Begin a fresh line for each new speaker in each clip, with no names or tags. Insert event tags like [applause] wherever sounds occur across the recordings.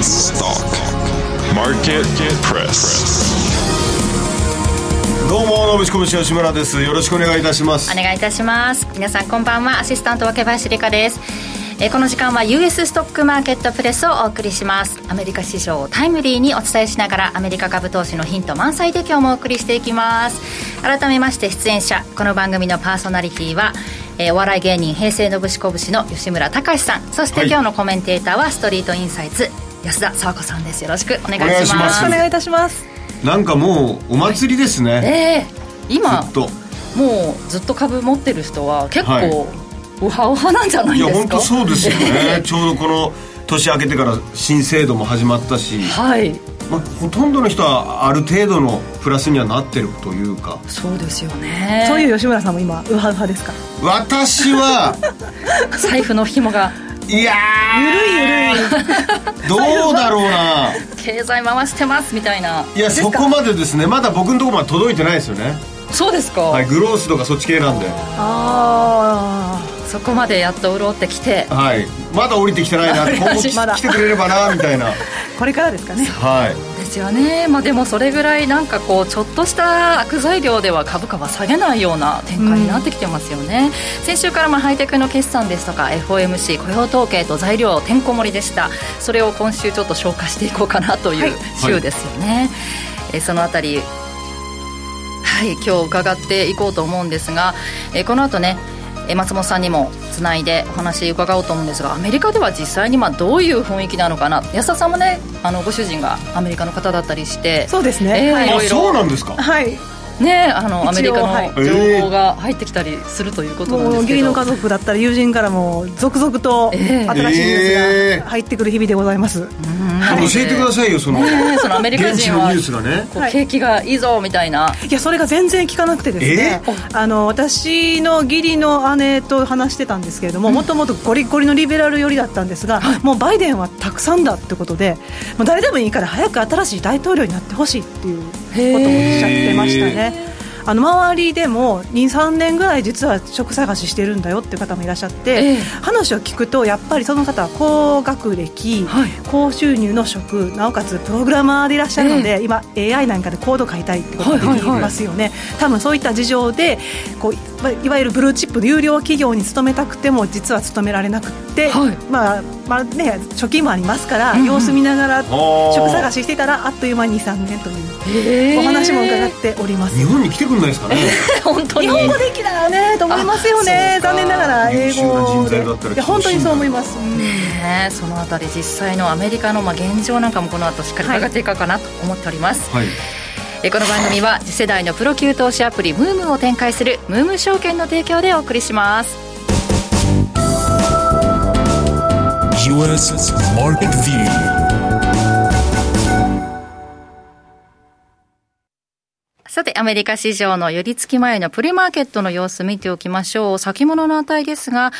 US Stock Market Press
どうも、野口コミ吉村です。よろしくお願いいたします。
お願いいたします。皆さんこんばんは、アシスタント若林理香です。えー、この時間は US ストックマーケットプレスをお送りしますアメリカ市場をタイムリーにお伝えしながらアメリカ株投資のヒント満載で今日もお送りしていきます改めまして出演者この番組のパーソナリティはえー、お笑い芸人平成のぶしこぶしの吉村隆さんそして、今日のコメンテーターはストリートインサイツ安田佐和子さんです。よろしくお願いします。
お願いいたします。
なんかもうお祭りですね、はい、
えー、今もうずっと株持ってる人は結構、はい、ウハウハなんじゃないですか？いや
本当そうですよね。[laughs] ちょうどこの年明けてから新制度も始まったし。
はい。
まあ、ほとんどの人はある程度のプラスにはなってるというか。
そうですよね。
そういう吉村さんも今ウハウハですか？
私は [laughs]
財布の紐が
いや
ゆるいゆるい。
どうだろうな。
経済回してますみたいな。
いやそこまでですね。まだ僕のところまで届いてないですよね。
そうですか？
はいグロースとかそっち系なんで。
ああそこまでやっと潤ってきて。
はい。まだ降りてきてないな。[laughs] 今後来てくれればなみたいな。[laughs]
これからですかね。
はい
ですよね、まあ、でもそれぐらいなんかこうちょっとした悪材料では株価は下げないような展開になってきてますよね、うん、先週からまあハイテクの決算ですとか FOMC 雇用統計と材料てんこ盛りでした。それを今週ちょっと消化していこうかなという週ですよね、はいはい、えそのあたりはい今日伺っていこうと思うんですが、えこの後ね松本さんにもつないでお話伺おうと思うんですがアメリカでは実際にまあどういう雰囲気なのかな？安田さんもねあのご主人がアメリカの方だったりして
そうですね、
えー、はい、そうなんですか？
はい
ねあのアメリカの情報が入ってきたりするということなんですけど、義
理の家族だったり友人からも続々と新しいニュースが入ってくる日々でございます、
はい、教えてくださいよその,、
ね、そのアメリカ人は
ニュースがね。
景気がいいぞみたいな、
いやそれが全然聞かなくてですね、あの私の義理の姉と話してたんですけれどももともとゴリゴリのリベラル寄りだったんですが、もうバイデンはたくさんだってことでもう誰でもいいから早く新しい大統領になってほしいっていうことをおっしゃってましたね。あの周りでも23年ぐらい実は職探ししてるんだよっていう方もいらっしゃって、えー、話を聞くとやっぱりその方は高学歴、はい、高収入の職なおかつプログラマーでいらっしゃるので、えー、今 AI なんかでコード書いたいってことができますよね、はいはいはい、多分そういった事情でこういわゆるブルーチップの有料企業に勤めたくても実は勤められなくて、はい、まあまあね、貯金もありますから、うん、様子見ながら職探ししてたらあっという間に23年というお話も伺っております。
日本に来てくんないですかね。[laughs]
本当に。
日本語できたらねと思いますよね。残念ながら英語。でいや本当にそう思います、
ねそのあたり実際のアメリカのまあ現状なんかもこの後しっかり伺っていこうかなと思っております、はいこの番組は次世代のプロ級投資アプリムームを展開するムーム証券の提供でお送りします。US Market View さて、アメリカ市場の寄り付き前のプレマーケットの様子見ておきましょう。先物の値ですが、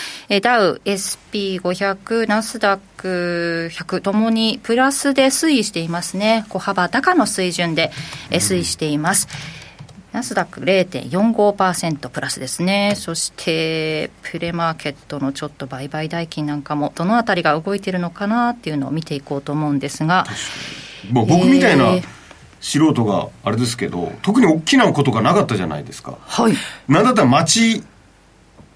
ダウ、SP500、ナスダック100ともにプラスで推移していますね。小幅高の水準で推移しています。ナスダック0.45%プラスですね。そして、プレマーケットのちょっと売買代金なんかも、どのあたりが動いているのかなっていうのを見ていこうと思うんですが。
もう僕みたいな、えー素人があれですけど特に大きなことがなかったじゃないですか。
はい。
なんだったら待ち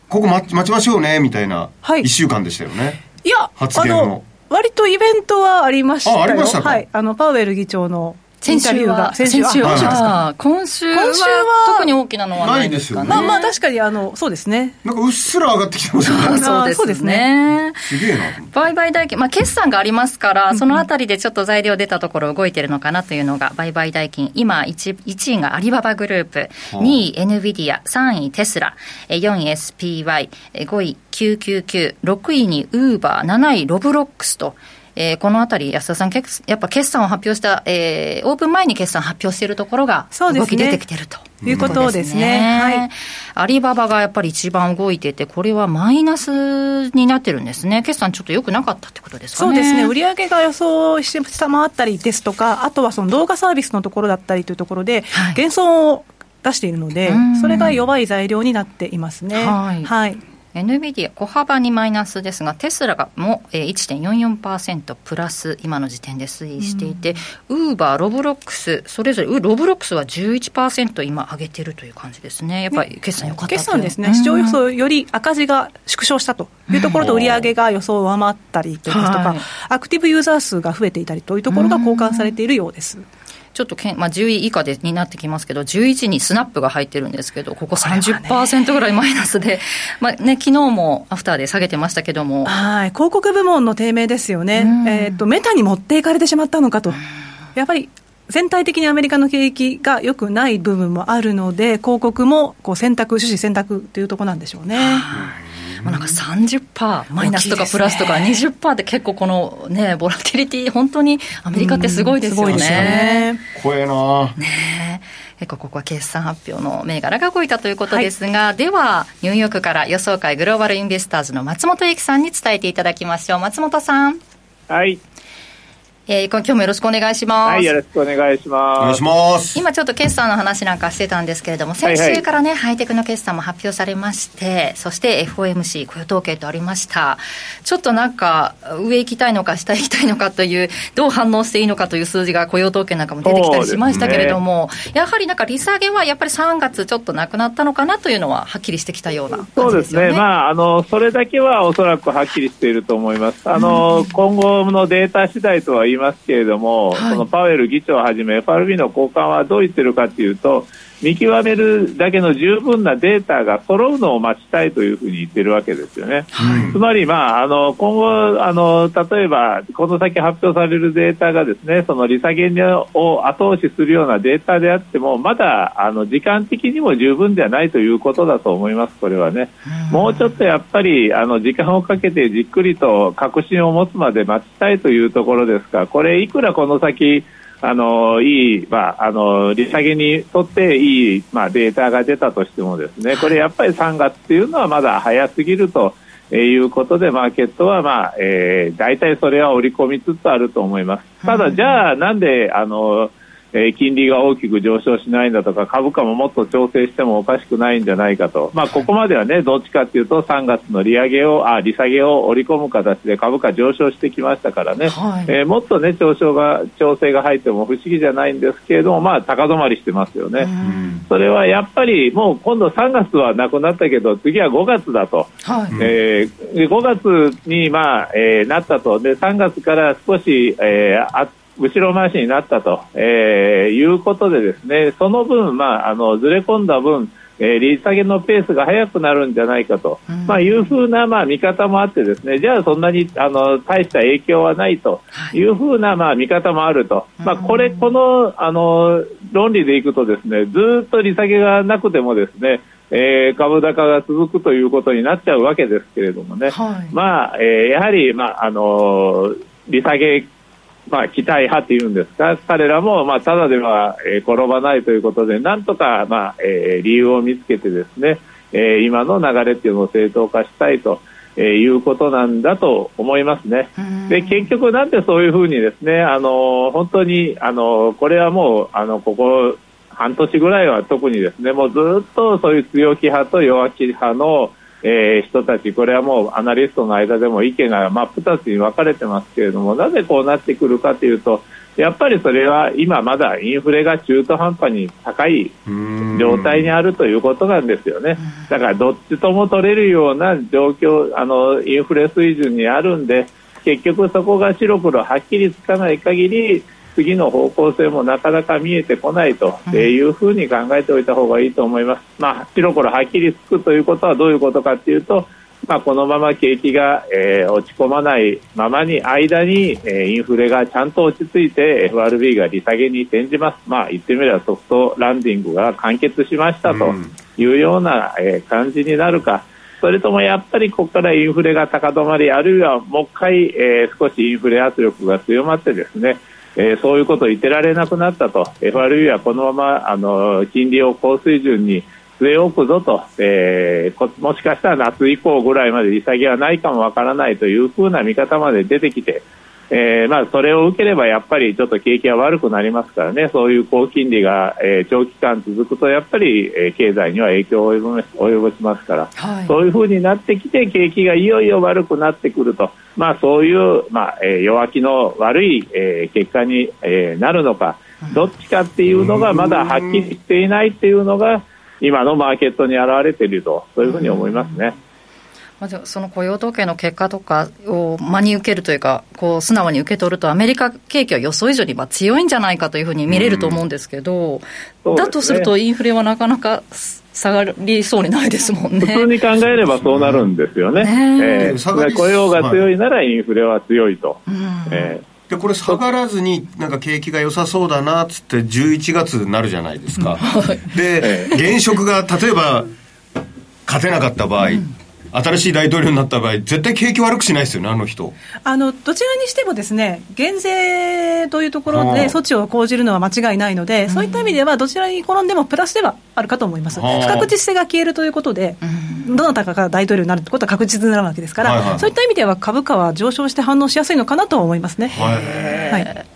ここ待ちましょうねみたいな1週間でしたよね、はい、
いや発言の割とイベントはありましたよ。
あありましたか、
はい、あのパウエル議長の
先週は、先週は、今週は特に大きなのはないですかね。
まあまあ確かにあの、そうですね。
なんかうっすら上がってきてますよね。[laughs]
そうですね。
すげえな。
売買代金、まあ決算がありますから、そのあたりでちょっと材料出たところ動いてるのかなというのが、売買代金。今1、1位がアリババグループ、2位 NVIDIA、3位テスラ、4位 SPY、5位999、6位にウーバー、7位ロブロックスと、えー、このあたり、安田さん、やっぱ決算を発表した、えー、オープン前に決算発表しているところが、動き出てきてると。
いうことですね。はい。
アリババがやっぱり一番動いてて、これはマイナスになってるんですね。決算ちょっと良くなかったってことですか
ね。そうですね。売上が予想して下回ったりですとか、あとはその動画サービスのところだったりというところで、はい、減損を出しているので、それが弱い材料になっていますね。はい。はい
NVIDIA 小幅にマイナスですがテスラがも、えー、1.44%プラス今の時点で推移していて、ウーバーロブロックスそれぞれロブロックスは11%今上げてるという感じですね。やっぱり決算良かった
決算ですね、市場予想より赤字が縮小したというところと売上が予想を上回ったりとか、はい、アクティブユーザー数が増えていたりというところが交換されているようです。
ちょっとけん、まあ、10位以下でになってきますけど、11にスナップが入ってるんですけど、ここ30%ぐらいマイナスで、まあね、昨日もアフターで下げてましたけども。
はい、広告部門の低迷ですよね。えっ、ー、と、メタに持っていかれてしまったのかと。やっぱり全体的にアメリカの景気が良くない部分もあるので、広告もこう選択、趣旨選択というところなんでしょうね。
まあ、なんか30%マイナスとかプラスとか20%って結構このねボラティリティ本当にアメリカってすごいですよね。ね。
怖えな。
ね結構ここは決算発表の銘柄が動いたということですが、はい、ではニューヨークから予想会グローバルインベスターズの松本英樹さんに伝えていただきましょう。松本さん。
はい
えー、今日もよろしくお願いします。
はい、よろしくお願いします。お
願いします。
今ちょっと決算の話なんかしてたんですけれども、先週からね、はいはい、ハイテクの決算も発表されまして、そして FOMC 雇用統計とありました。ちょっとなんか、上行きたいのか下行きたいのかという、どう反応していいのかという数字が雇用統計なんかも出てきたりしましたけれども、ね、やはりなんか利下げはやっぱり3月ちょっとなくなったのかなというのははっきりしてきたような、ね、
そうですね。まあ、あの、それだけはおそらくはっきりしていると思います。あの、うん、今後のデータ次第とは言いますけれども、はい、そのパウエル議長をはじめ FRB の高官はどう言ってるかというと見極めるだけの十分なデータが揃うのを待ちたいというふうに言ってるわけですよね。はい、つまり、まあ、あの今後あの、例えばこの先発表されるデータがですねその利下げを後押しするようなデータであってもまだあの時間的にも十分ではないということだと思います、これはね。もうちょっとやっぱりあの時間をかけてじっくりと確信を持つまで待ちたいというところですがこれ、いくらこの先あのいい、まあ、あの利下げにとっていい、まあ、データが出たとしてもですねこれやっぱり3月っていうのはまだ早すぎるということでマーケットは、まあえー、大体それは織り込みつつあると思います。ただ、じゃあなんであのえー、金利が大きく上昇しないんだとか株価ももっと調整してもおかしくないんじゃないかと、まあ、ここまではねどっちかというと3月の利上げをあ利下げを織り込む形で株価上昇してきましたからね、はい、えー、もっとね調整が調整が入っても不思議じゃないんですけれども、まあ、高止まりしてますよね、それはやっぱりもう今度3月はなくなったけど次は5月だと、はい、えー、5月に、まあえー、なったと。で3月から少し、えー、あ後ろ回しになったと、えー、いうことでですねその分、まあ、あのずれ込んだ分えー、利下げのペースが速くなるんじゃないかと、うん、まあ、いうふうな、まあ、見方もあってですねじゃあそんなにあの大した影響はないとい。うふうな、まあ、見方もあると、まあ、これこのあの論理でいくとですねずっと利下げがなくてもですねえー、株高が続くということになっちゃうわけですけれどもね、はい、まあ、えー、やはり、まああの利下げまあ、期待派というんですか、彼らも、まあ、ただでは、えー、転ばないということで、なんとか、まあえー、理由を見つけてですね、えー、今の流れっていうのを正当化したいと。えー、いうことなんだと思いますね。で結局、なんでそういうふうにですね、あの本当にあのこれはもうあのここ半年ぐらいは特にですね、もうずっとそういう強気派と弱気派のえー、人たち、これはもうアナリストの間でも意見が真っ二つに分かれてますけれども、なぜこうなってくるかというと、やっぱりそれは今まだインフレが中途半端に高い状態にあるということなんですよね。だからどっちとも取れるような状況、あの、インフレ水準にあるんで、結局そこが白黒はっきりつかない限り、次の方向性もなかなか見えてこないというふうに考えておいた方がいいと思います。まあ、白黒はっきりつくということはどういうことかというと、まあ、このまま景気が、えー、落ち込まないままに間に、えー、インフレがちゃんと落ち着いて FRB が利下げに転じます、まあ、言ってみればソフトランディングが完結しましたというような、えー、感じになるか。それともやっぱりここからインフレが高止まりあるいはもう一回、えー、少しインフレ圧力が強まってですねえー、そういうことを言ってられなくなったと。FRB はこのままあの金利を高水準に据え置くぞと、えー、もしかしたら夏以降ぐらいまで利下げはないかもわからないというふうな見方まで出てきてえーまあ、それを受ければやっぱりちょっと景気が悪くなりますからね。そういう高金利が、えー、長期間続くとやっぱり、えー、経済には影響を及ぼ及ぼしますから、はい、そういうふうになってきて景気がいよいよ悪くなってくると、まあ、そういう、まあえー、弱気の悪い、えー、結果に、えー、なるのか。どっちかっていうのがまだはっきりしていないっていうのが今のマーケットに表れているとそういうふうに思いますね。
まずその雇用統計の結果とかを真に受けるというか、こう素直に受け取ると、アメリカ景気は予想以上に強いんじゃないかというふうに見れると思うんですけど、うんね、だとすると、インフレはなかなか下がりそうにないですもんね。
普通に考えればそうなるんですよね。ね。えー、雇用が強いならインフレは強いと。うん、
えーでこれ下がらずになんか景気が良さそうだなっつって11月になるじゃないですか、で現職が例えば勝てなかった場合、うん新しい大統領になった場合、絶対景気悪くしないですよね、あの人。
あのどちらにしても、ですね減税というところで措置を講じるのは間違いないので、そういった意味では、どちらに転んでもプラスではあるかと思います、不確実性が消えるということで、どなたかが大統領になるということは確実になるわけですから、はいはい、そういった意味では株価は上昇して反応しやすいのかなと思いますね。はい、はい。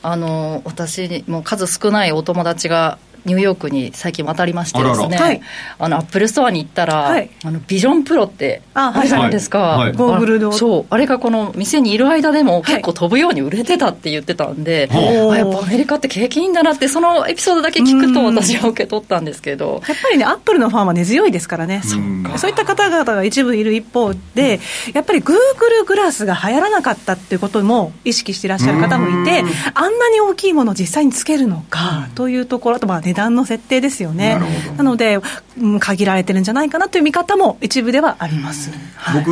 あの私も数少ないお友達がニューヨークに最近渡りましてですね、あららあのアップルストアに行ったら、はい、あのビジョンプロってあるじゃないですか、はい。はい、
ゴーグルの
そう。あれがこの店にいる間でも結構飛ぶように売れてたって言ってたんで、はい、あやっぱアメリカって景気いいんだなってそのエピソードだけ聞くと私は受け取ったんですけど。
やっぱりねアップルのファンは根強いですからね。そうそういった方々が一部いる一方でやっぱりグーグルグラスが流行らなかったっていうことも意識していらっしゃる方もいてあんなに大きいものを実際につけるのかというところあとまあ値段の設定ですですよね。なので、うん、限られてるんじゃないかなという見方も一部ではあります。
はい、僕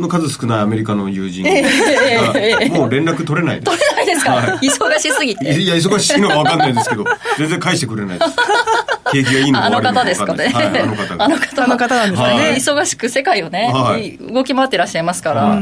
の数少ないアメリカの友人が、もう連絡取れない
取れないですか、はい、忙しすぎて。
いや、忙しいのは分かんないですけど、全然返してくれないです。景気がいいのか
あの方ですかね。はい、あの
方。あの方。なんですね。
忙しく世界をね、動き回ってらっしゃいますから。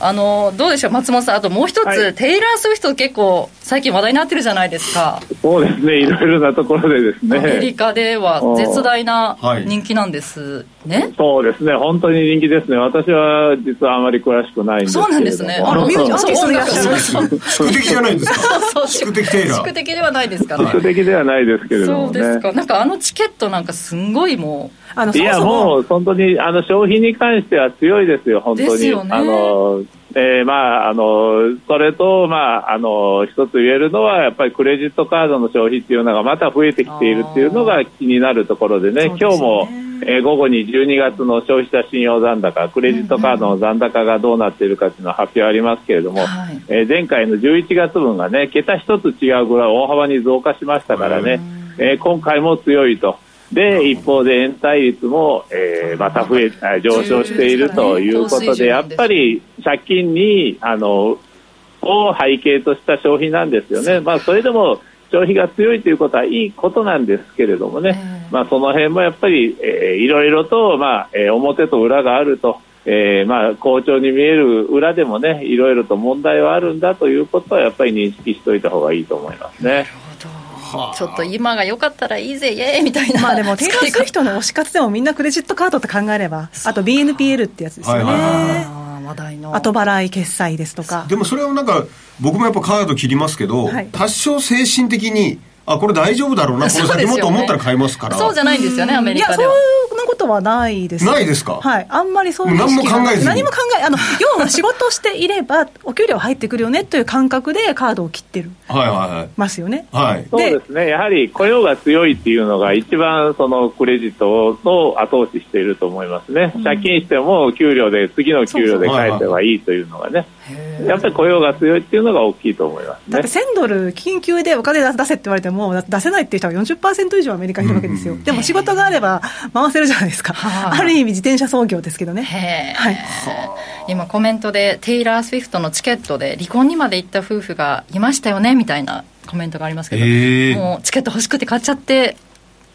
あのどうでしょう、松本さん、あともう一つ、はい、テイラー・スウィフト、結構、最近話題になってるじゃないですか。
そうですね、いろいろなところでですね。ア
メリカでは絶大な人気なんですね。
そうですね、本当に人気ですね。私は実はあまり詳しくないんですけそうなんですね。あのミュージアーティストでいらっしゃる
宿敵じゃないんですか。そう
宿敵テイラー。宿敵ではないですかね。
宿敵ではないですけれども、ね、
そうですか。なんかあのチケットなんかすんごいもう。
あのいやもう本当にあの消費に関しては強いですよ、本当に。ね。あのえー、まあ、あの、それと、まあ、あの、一つ言えるのは、やっぱりクレジットカードの消費っていうのがまた増えてきているっていうのが気になるところでね、でね。今日も、えー、午後に12月の消費者信用残高、クレジットカードの残高がどうなっているかっていうのは発表ありますけれども、はい、えー、前回の11月分がね、桁一つ違うぐらい大幅に増加しましたからね、えー、今回も強いと。で一方で延滞率も、えー、また増え上昇しているということで、やっぱり借金にあのを背景とした消費なんですよね、まあ、それでも消費が強いということはいいことなんですけれどもね、まあ、その辺もやっぱり、えー、いろいろと、まあえー、表と裏があると。えーまあ、好調に見える裏でもねいろいろと問題はあるんだということはやっぱり認識しておいた方がいいと思いますね。
ちょっと今が良かったらいいぜ、イエーイみたいな。
まあでも、テイラー・スウィフトの推し活でもみんなクレジットカードって考えれば、あと BNPL ってやつですよね。話題の。後払い決済ですとか。
でもそれはなんか僕もやっぱカード切りますけど、はい、多少精神的にあこれ大丈夫だろうな。この先もと思ったら買いますから。
そうじゃないんですよねアメリカでは。
なことはないです、
ないですか？
はいあんまりそういう
何も考えず
何も考え [laughs] あの要は仕事をしていればお給料入ってくるよねという感覚でカードを切ってる。
はいはいはい。
ますよね。
はい。
そうですね。やはり雇用が強いっていうのが一番そのクレジットを後押ししていると思いますね、うん、借金しても給料で次の給料で返せばいいというのがねやっぱり雇用が強いっていうのが大きいと思います、ね、
だって1000ドル緊急でお金出せって言われても出せないっていう人は40%以上アメリカにいるわけですよ、でも仕事があれば回せるじゃないですか、あ。る意味自転車操業ですけどね、はい、
今コメントでテイラー・スウィフトのチケットで離婚にまで行った夫婦がいましたよねみたいなコメントがありますけど、もうチケット欲しくて買っちゃって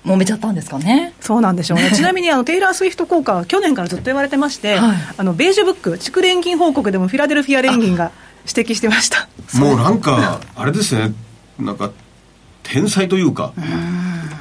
揉めちゃったんですかね？
そうなんでしょうね。[laughs] ちなみにあのテイラー・スウィフト効果は去年からずっと言われてまして、はい、あのベージュブック地区連銀報告でもフィラデルフィア連銀が指摘してました。
もうなんかあれですね。なんか天才というか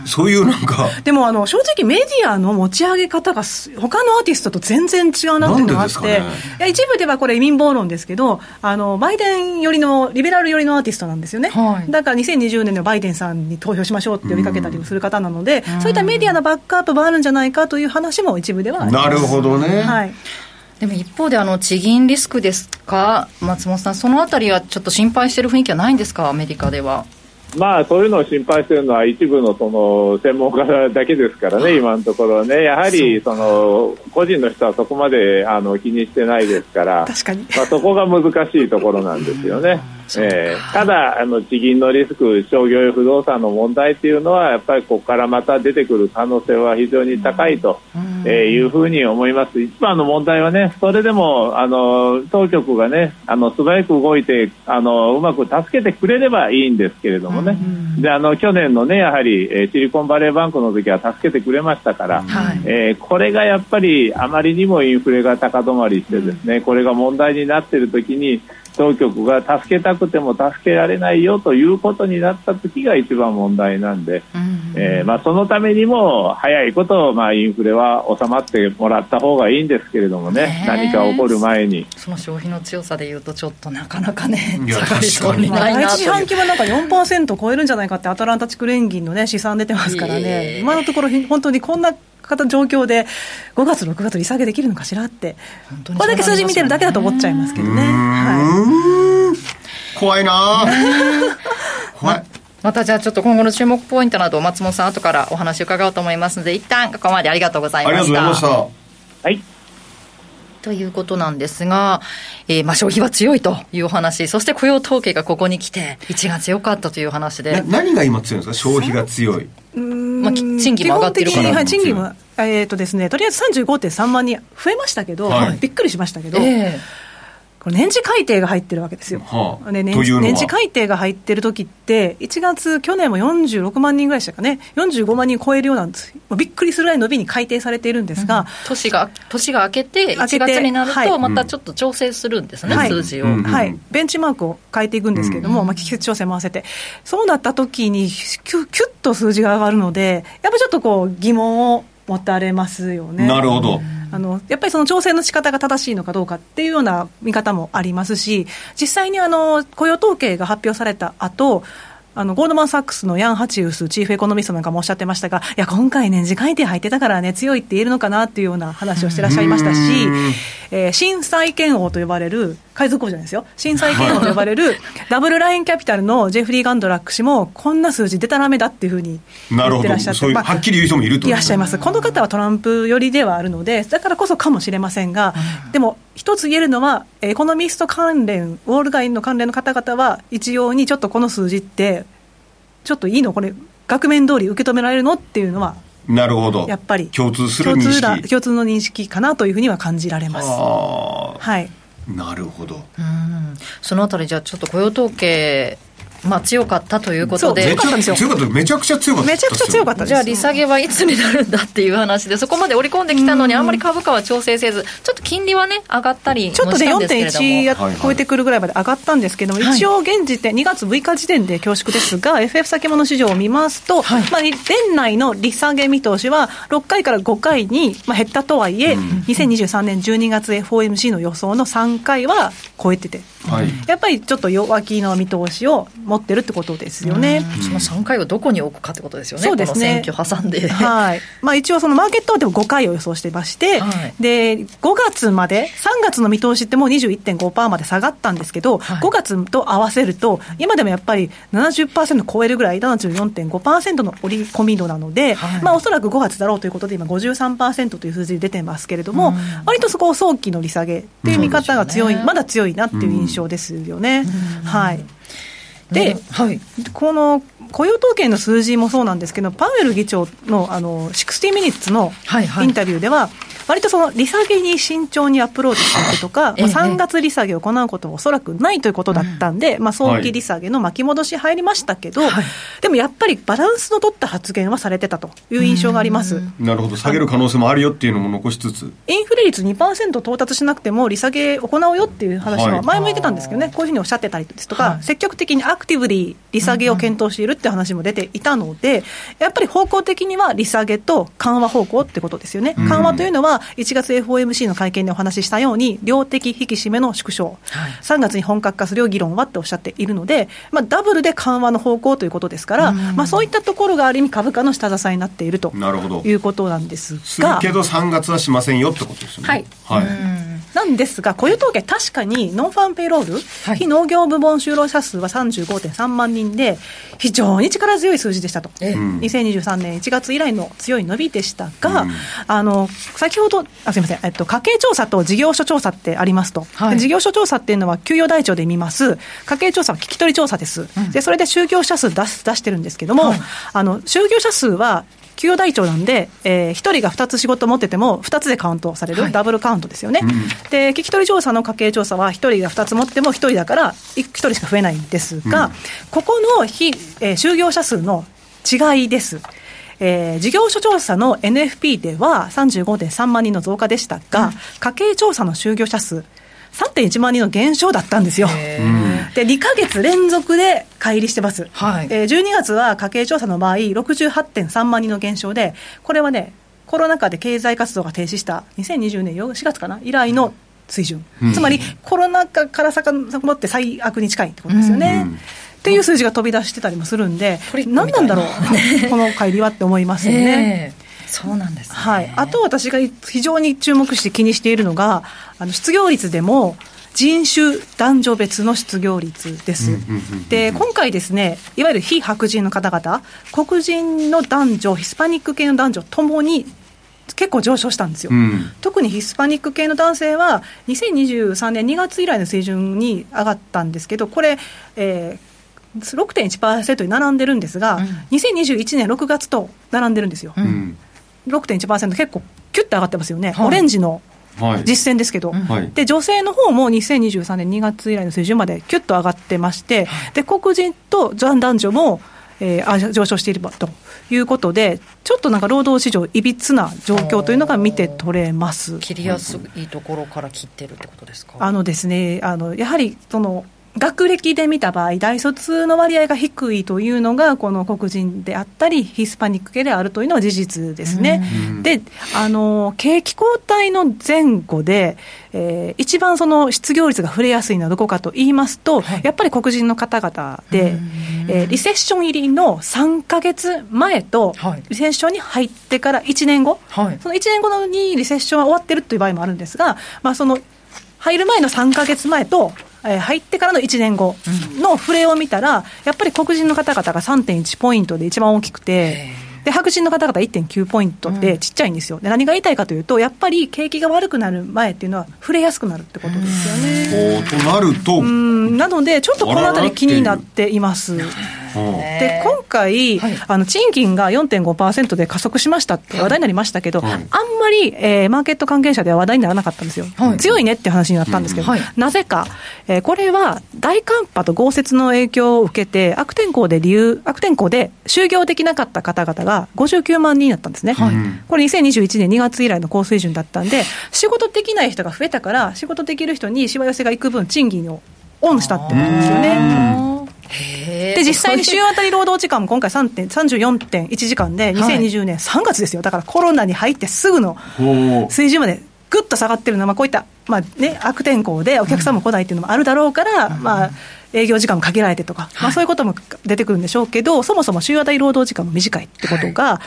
そういうなんか。
でもあの正直メディアの持ち上げ方が他のアーティストと全然違うなっていうのがあって、ね、いや一部ではこれ移民暴論ですけど、あのバイデン寄りのリベラル寄りのアーティストなんですよね。はい、だから2020年のバイデンさんに投票しましょうって呼びかけたりもする方なので、そういったメディアのバックアップもあるんじゃないかという話も一部ではあります。
なるほどね。
はい。でも一方であの地銀リスクですか、松本さん、そのあたりはちょっと心配している雰囲気はないんですか、アメリカでは。
まあ、そういうのを心配しているのは一部のその専門家だけですからね、今のところね、やはりその個人の人はそこまであの気にしてないですから、
確かに。
まあ、そこが難しいところなんですよね。[laughs] えー、ただあの、地銀のリスク、商業不動産の問題っていうのは、やっぱりここからまた出てくる可能性は非常に高いと、えー、いうふうに思います。一番の問題はね、それでもあの当局がね、あの素早く動いてあの、うまく助けてくれればいいんですけれどもね、であの去年のね、やはり、えー、シリコンバレーバンクの時は助けてくれましたから、はい、えー、これがやっぱりあまりにもインフレが高止まりしてですね、これが問題になっている時に、当局が助けたくても助けられないよということになった時が一番問題なんで、えー、まあ、そのためにも早いことまあ、インフレは収まってもらった方がいいんですけれどもね、ね何か起こる前に。
その消費の強さでいうとちょっとなかなかね
下がりそう
にないな第一四半期はなんか4%超えるんじゃないかってアトランタ地区連銀の、ね、試算出てますからね。今のところ本当にこんな方状況で5月6月利下げできるのかしらってこれだけ数字見てるだけだと思っちゃいますけどね、は
い、怖いな。[laughs]
怖い。またじゃあちょっと今後の注目ポイントなど松本さん後からお話伺おうと思いますので一旦ここまでありがとうございました。ありがとうございました。はい。ということなんですが、えー、まあ消費は強いというお話、そして雇用統計がここに来て、1月良かったという話で。
何が今強いんですか、消費が強い。
まあ、賃金も上がってるから。
はい、賃金は、えっ、ー、とですね、とりあえず35.3万人増えましたけど、はい、びっくりしましたけど、えーこれ年次改定が入ってるわけですよ。はあ、年年次改定が入ってる時って、1月、去年も46万人ぐらいでしたかね、45万人超えるようなんです、びっくりするぐらい伸びに改定されているんですが、うん、
年が年が明けて、1月になると、またちょっと調整するんですね、はい、数字を、
はい、ベンチマークを変えていくんですけれども、うん、まあ、季節調整も合わせて、そうなった時にキュ、キュッと数字が上がるので、やっぱちょっとこう疑問を持たれますよね。
なるほど。
あのやっぱりその調整の仕方が正しいのかどうかっていうような見方もありますし、実際にあの雇用統計が発表された後あのゴールドマン・サックスのヤン・ハチウスチーフエコノミストなんかもおっしゃってましたが、いや、今回ね、次回定入ってたからね、強いって言えるのかなっていうような話をしてらっしゃいましたし、えー、震災権王と呼ばれる、海賊王じゃないですよ、震災権王と呼ばれる、[laughs] ダブルラインキャピタルのジェフリー・ガンドラック氏も、こんな数字出たらめだっていうふうに言ってらっしゃって、
まあ、はっきり言う人もいると
いらっしゃいます、この方はトランプ寄りではあるので、だからこそかもしれませんが、でも、一つ言えるのは、エコノミスト関連、ウォール街の関連の方々は、一様にちょっとこの数字って、ちょっといいの？これ額面通り受け止められるの？っていうのは
なるほど。
やっぱり
共通する認識。
共通共通の認識かなというふうには感じられます。はい。
なるほど。
うん。そのあたりじゃあちょっと雇用統計まあ、強かったということで、
強かった。めちゃくちゃ強かった
めちゃくちゃ強かった。
じゃあ、利下げはいつになるんだっていう話で、そこまで織り込んできたのに、あんまり株価は調整せず、ちょっと金利はね、上がったり
ちょっとね、4.1超えてくるぐらい。まで上がったんですけども、はい、一応、現時点、2月6日時点で恐縮ですが、FF 先物市場を見ますと、はい、まあ、年内の利下げ見通しは、6回から5回に、まあ、減ったとはい。え、うん、2023年12月 FOMC の予想の3回は超えてて、はい、やっぱりちょっと弱気の見通しを持ってるってことですよね。
その3回をどこに置くかってことですよね、そうですね。選挙挟んで。
はい。まあ、一応、そのマーケットはでも5回を予想してまして、はい、で5月まで、3月の見通しってもう21.5%まで下がったんですけど、はい、5月と合わせると、今でもやっぱり70%超えるぐらい、74.5%の織り込み度なので、はい。まあ、おそらく5月だろうということで、今53%という数字出てますけれども、割とそこを早期の利下げっていう見方が強い、ね、まだ強いなっていう印象ですよね。はい。で、はい、この雇用統計の数字もそうなんですけど、パウエル議長のあの60ミニッツのインタビューでは、はいはい割とその利下げに慎重にアプローチしていくとか、まあ、3月利下げを行うことはおそらくないということだったんで、まあ、早期利下げの巻き戻し入りましたけど、でもやっぱりバランスの取った発言はされてたという印象があります。
なるほど、下げる可能性もあるよっていうのも残しつつ。
インフレ率2%到達しなくても利下げ行うよっていう話は前も言ってたんですけどね、こういうふうにおっしゃってたりですとか、積極的にアクティブリ利下げを検討しているって話も出ていたので、やっぱり方向的には利下げと緩和方向ってことですよね。緩和というのは、1月 FOMC の会見でお話ししたように、量的引き締めの縮小、はい、3月に本格化するよ議論はっておっしゃっているので、まあ、ダブルで緩和の方向ということですから、まあ、そういったところがある意味、株価の下支えになっているということなんですが。
するけど、3月はしませんよってことですね。
はい、はい。なんですが、雇用統計、確かにノンファンペイロール、はい、非農業部門就労者数は35.3万人で、非常に力強い数字でしたと、えー、2023年1月以来の強い伸びでしたが、うん、あの先ほど、あすみません、えっと、家計調査と事業所調査ってありますと、はい、事業所調査っていうのは、給与台帳で見ます、家計調査は聞き取り調査です、うん、でそれで就業者数出す出してるんですけども、はい、あの就業者数は給与台帳なんで、えー、1人が2つ仕事持ってても、2つでカウントされる、はい、ダブルカウントですよね、うん、で聞き取り調査の家計調査は、1人が2つ持っても1人だから、1人しか増えないんですが、うん、ここの非、えー、就業者数の違いです。えー、事業所調査の NFP では35.3万人の増加でしたが、うん、家計調査の就業者数、3.1万人の減少だったんですよ。で、2か月連続で乖離してます。はい、えー、12月は家計調査の場合、68.3万人の減少で、これはね、コロナ禍で経済活動が停止した2020年4月かな以来の水準、うん、つまりコロナ禍からさかのって最悪に近いってことですよね。うんっていう数字が飛び出してたりもするんで、何なんだろう、[laughs] この乖離はって思いますよね。
えーそうなんです、ね、
はい、あと私が非常に注目して気にしているのが、あの失業率でも、人種、男女別の失業率です。で、今回ですね、いわゆる非白人の方々、黒人の男女、ヒスパニック系の男女ともに結構上昇したんですよ、うん、特にヒスパニック系の男性は、2023年2月以来の水準に上がったんですけど、これ、えー6.1%に並んでるんですが、うん、2021年6月と並んでるんですよ。うん。6.1%結構キュッて上がってますよね、はい、オレンジの実践ですけど、はい、で女性の方も2023年2月以来の水準までキュッと上がってまして、で黒人と男女も、えー、上昇しているということで、ちょっとなんか労働市場、いびつな状況というのが見て取れます。
切りやすいところから切ってるってことですか？
あのですねあのやはりその学歴で見た場合、大卒の割合が低いというのが、この黒人であったり、ヒスパニック系であるというのは事実ですね。で、あの、景気後退の前後で、えー、一番その失業率が触れやすいのはどこかと言いますと、はい、やっぱり黒人の方々で、えー、リセッション入りの3か月前と、はい、リセッションに入ってから1年後、はい、その1年後にリセッションは終わってるという場合もあるんですが、まあ、その入る前の3か月前と、えー、入ってからの1年後の触れを見たら、やっぱり黒人の方々が3.1ポイントで一番大きくて、で白人の方々1.9ポイントってちっちゃいんですよ、で何が言いたいかというと、やっぱり景気が悪くなる前っていうのは、触れやすくなるってことですよね。
となると
うん。なので、ちょっとこのあたり気になっています。で今回、はい、あの賃金が4.5%で加速しましたって話題になりましたけど、はい、あんまり、えー、マーケット関係者では話題にならなかったんですよ、はい、強いねって話になったんですけど、なぜか、えー、これは大寒波と豪雪の影響を受けて、悪天候で理由、悪天候で就業できなかった方々が59万人だったんですね、これ、2021年2月以来の高水準だったんで、仕事できない人が増えたから、仕事できる人にしわ寄せがいく分、賃金をオンしたってことですよね。で実際に週当たり労働時間も今回34.1時間で、2020年3月ですよ、だからコロナに入ってすぐの水準までぐっと下がってるのは、まあ、こういった、まあね、悪天候でお客さんも来ないっていうのもあるだろうから、まあ、営業時間も限られてとか、まあ、そういうことも出てくるんでしょうけど、そもそも週当たり労働時間も短いってことが、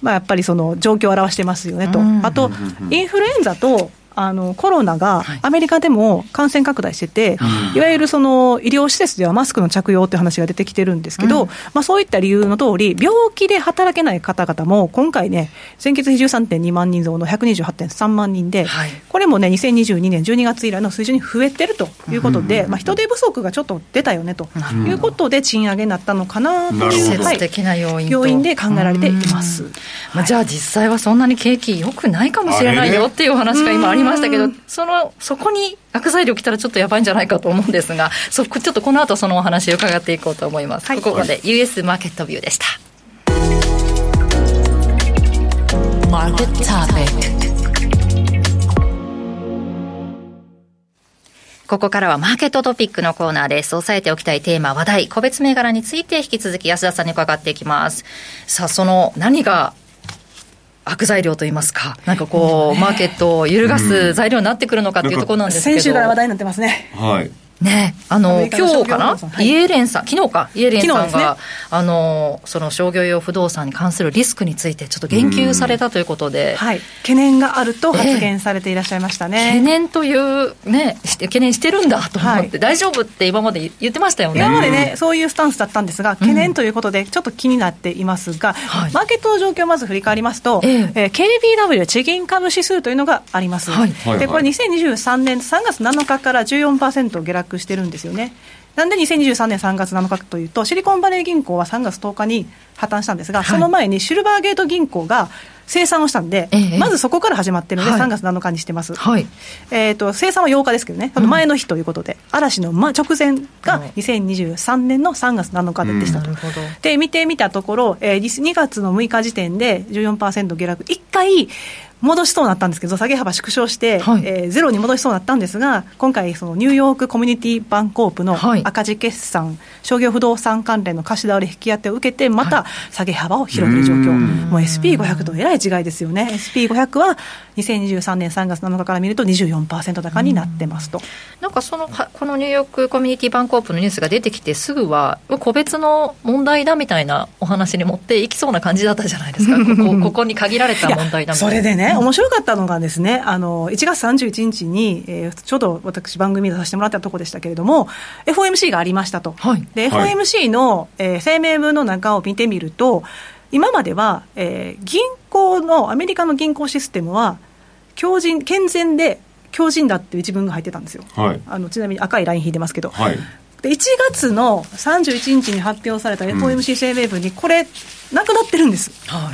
まあ、やっぱりその状況を表してますよねと、あと、インフルエンザとあのコロナがアメリカでも感染拡大してて、はい、いわゆるその医療施設ではマスクの着用という話が出てきてるんですけど、うん、まあ、そういった理由の通り、病気で働けない方々も、今回ね、先月比13.2万人増の128.3万人で、はい、これもね、2022年12月以来の水準に増えてるということで、うん、まあ、人手不足がちょっと出たよねということで、賃上げになったのかなという、
はい、
要因で考えられています、
まあ、じゃあ、実際はそんなに景気良くないかもしれないよっていうお話が今ありましたけど、そのそこに悪材料来たらちょっとやばいんじゃないかと思うんですが、そちょっとこの後そのお話伺っていこうと思います。はい、ここまで US マーケットビューでした。マーケットトピックここからはマーケットトピックのコーナーです。押さえておきたいテーマ、話題、個別銘柄について引き続き安田さんに伺っていきます。さあ、その何が悪材料といいますか、なんかこう、マーケットを揺るがす材料になってくるのかっていうところなんですけど、
先週から話題になってますね。
はい。
ね、あの今日かな、はい、イエレンさん、昨日か、イエレンさんが、ね、あのその商業用不動産に関するリスクについて、ちょっと言及されたということで、
はい、懸念があると発言されていらっしゃいましたね。
えー、懸念という、ね、懸念してるんだと思って、はい、大丈夫って今まで言ってましたよね。
今までね、そういうスタンスだったんですが、懸念ということで、ちょっと気になっていますが、うん、マーケットの状況をまず振り返りますと、えーえー、KBW 地銀株指数というのがあります。はい、でこれ2023年3月7日から14%下落してるんですよね。なんで2023年3月7日かというと、シリコンバレー銀行は3月10日に破綻したんですが、はい、その前にシルバーゲート銀行が生産をしたんで、ええ、まずそこから始まってるので、3月7日にしてます。はい、えーと、生産は8日ですけどね、その前の日ということで、うん、嵐の直前が2023年の3月7日でしたと。うん、で、見てみたところ、えー、2月の6日時点で14%下落、1回、戻しそうになったんですけど、下げ幅縮小して、はい、えー、ゼロに戻しそうになったんですが、今回、そのニューヨークコミュニティバンコープの赤字決算、はい、商業不動産関連の貸し倒れ引き当てを受けて、また下げ幅を広げる状況、はい、もう SP500 とえらい違いですよね、SP500 は2023年3月7日から見ると24%高になってますと。
なんかそのこのニューヨークコミュニティバンコープのニュースが出てきて、すぐは個別の問題だみたいなお話に持っていきそうな感じだったじゃないですか、ここ [laughs] ここに限られた問題だみたいな。
それでね面白かったのがですね、あの、1月31日に、えー、ちょうど私番組でさせてもらったところでしたけれども、FOMC がありましたと。はい、で、FOMC の、えー、声明文の中を見てみると、今までは、えー、銀行の、アメリカの銀行システムは、強靭、健全で強靭だっていう一文が入ってたんですよ。はい、あのちなみに赤いライン引いてますけど。はいで1月の31日に発表された FOMC 声明文に、これ、なくなってるんです。は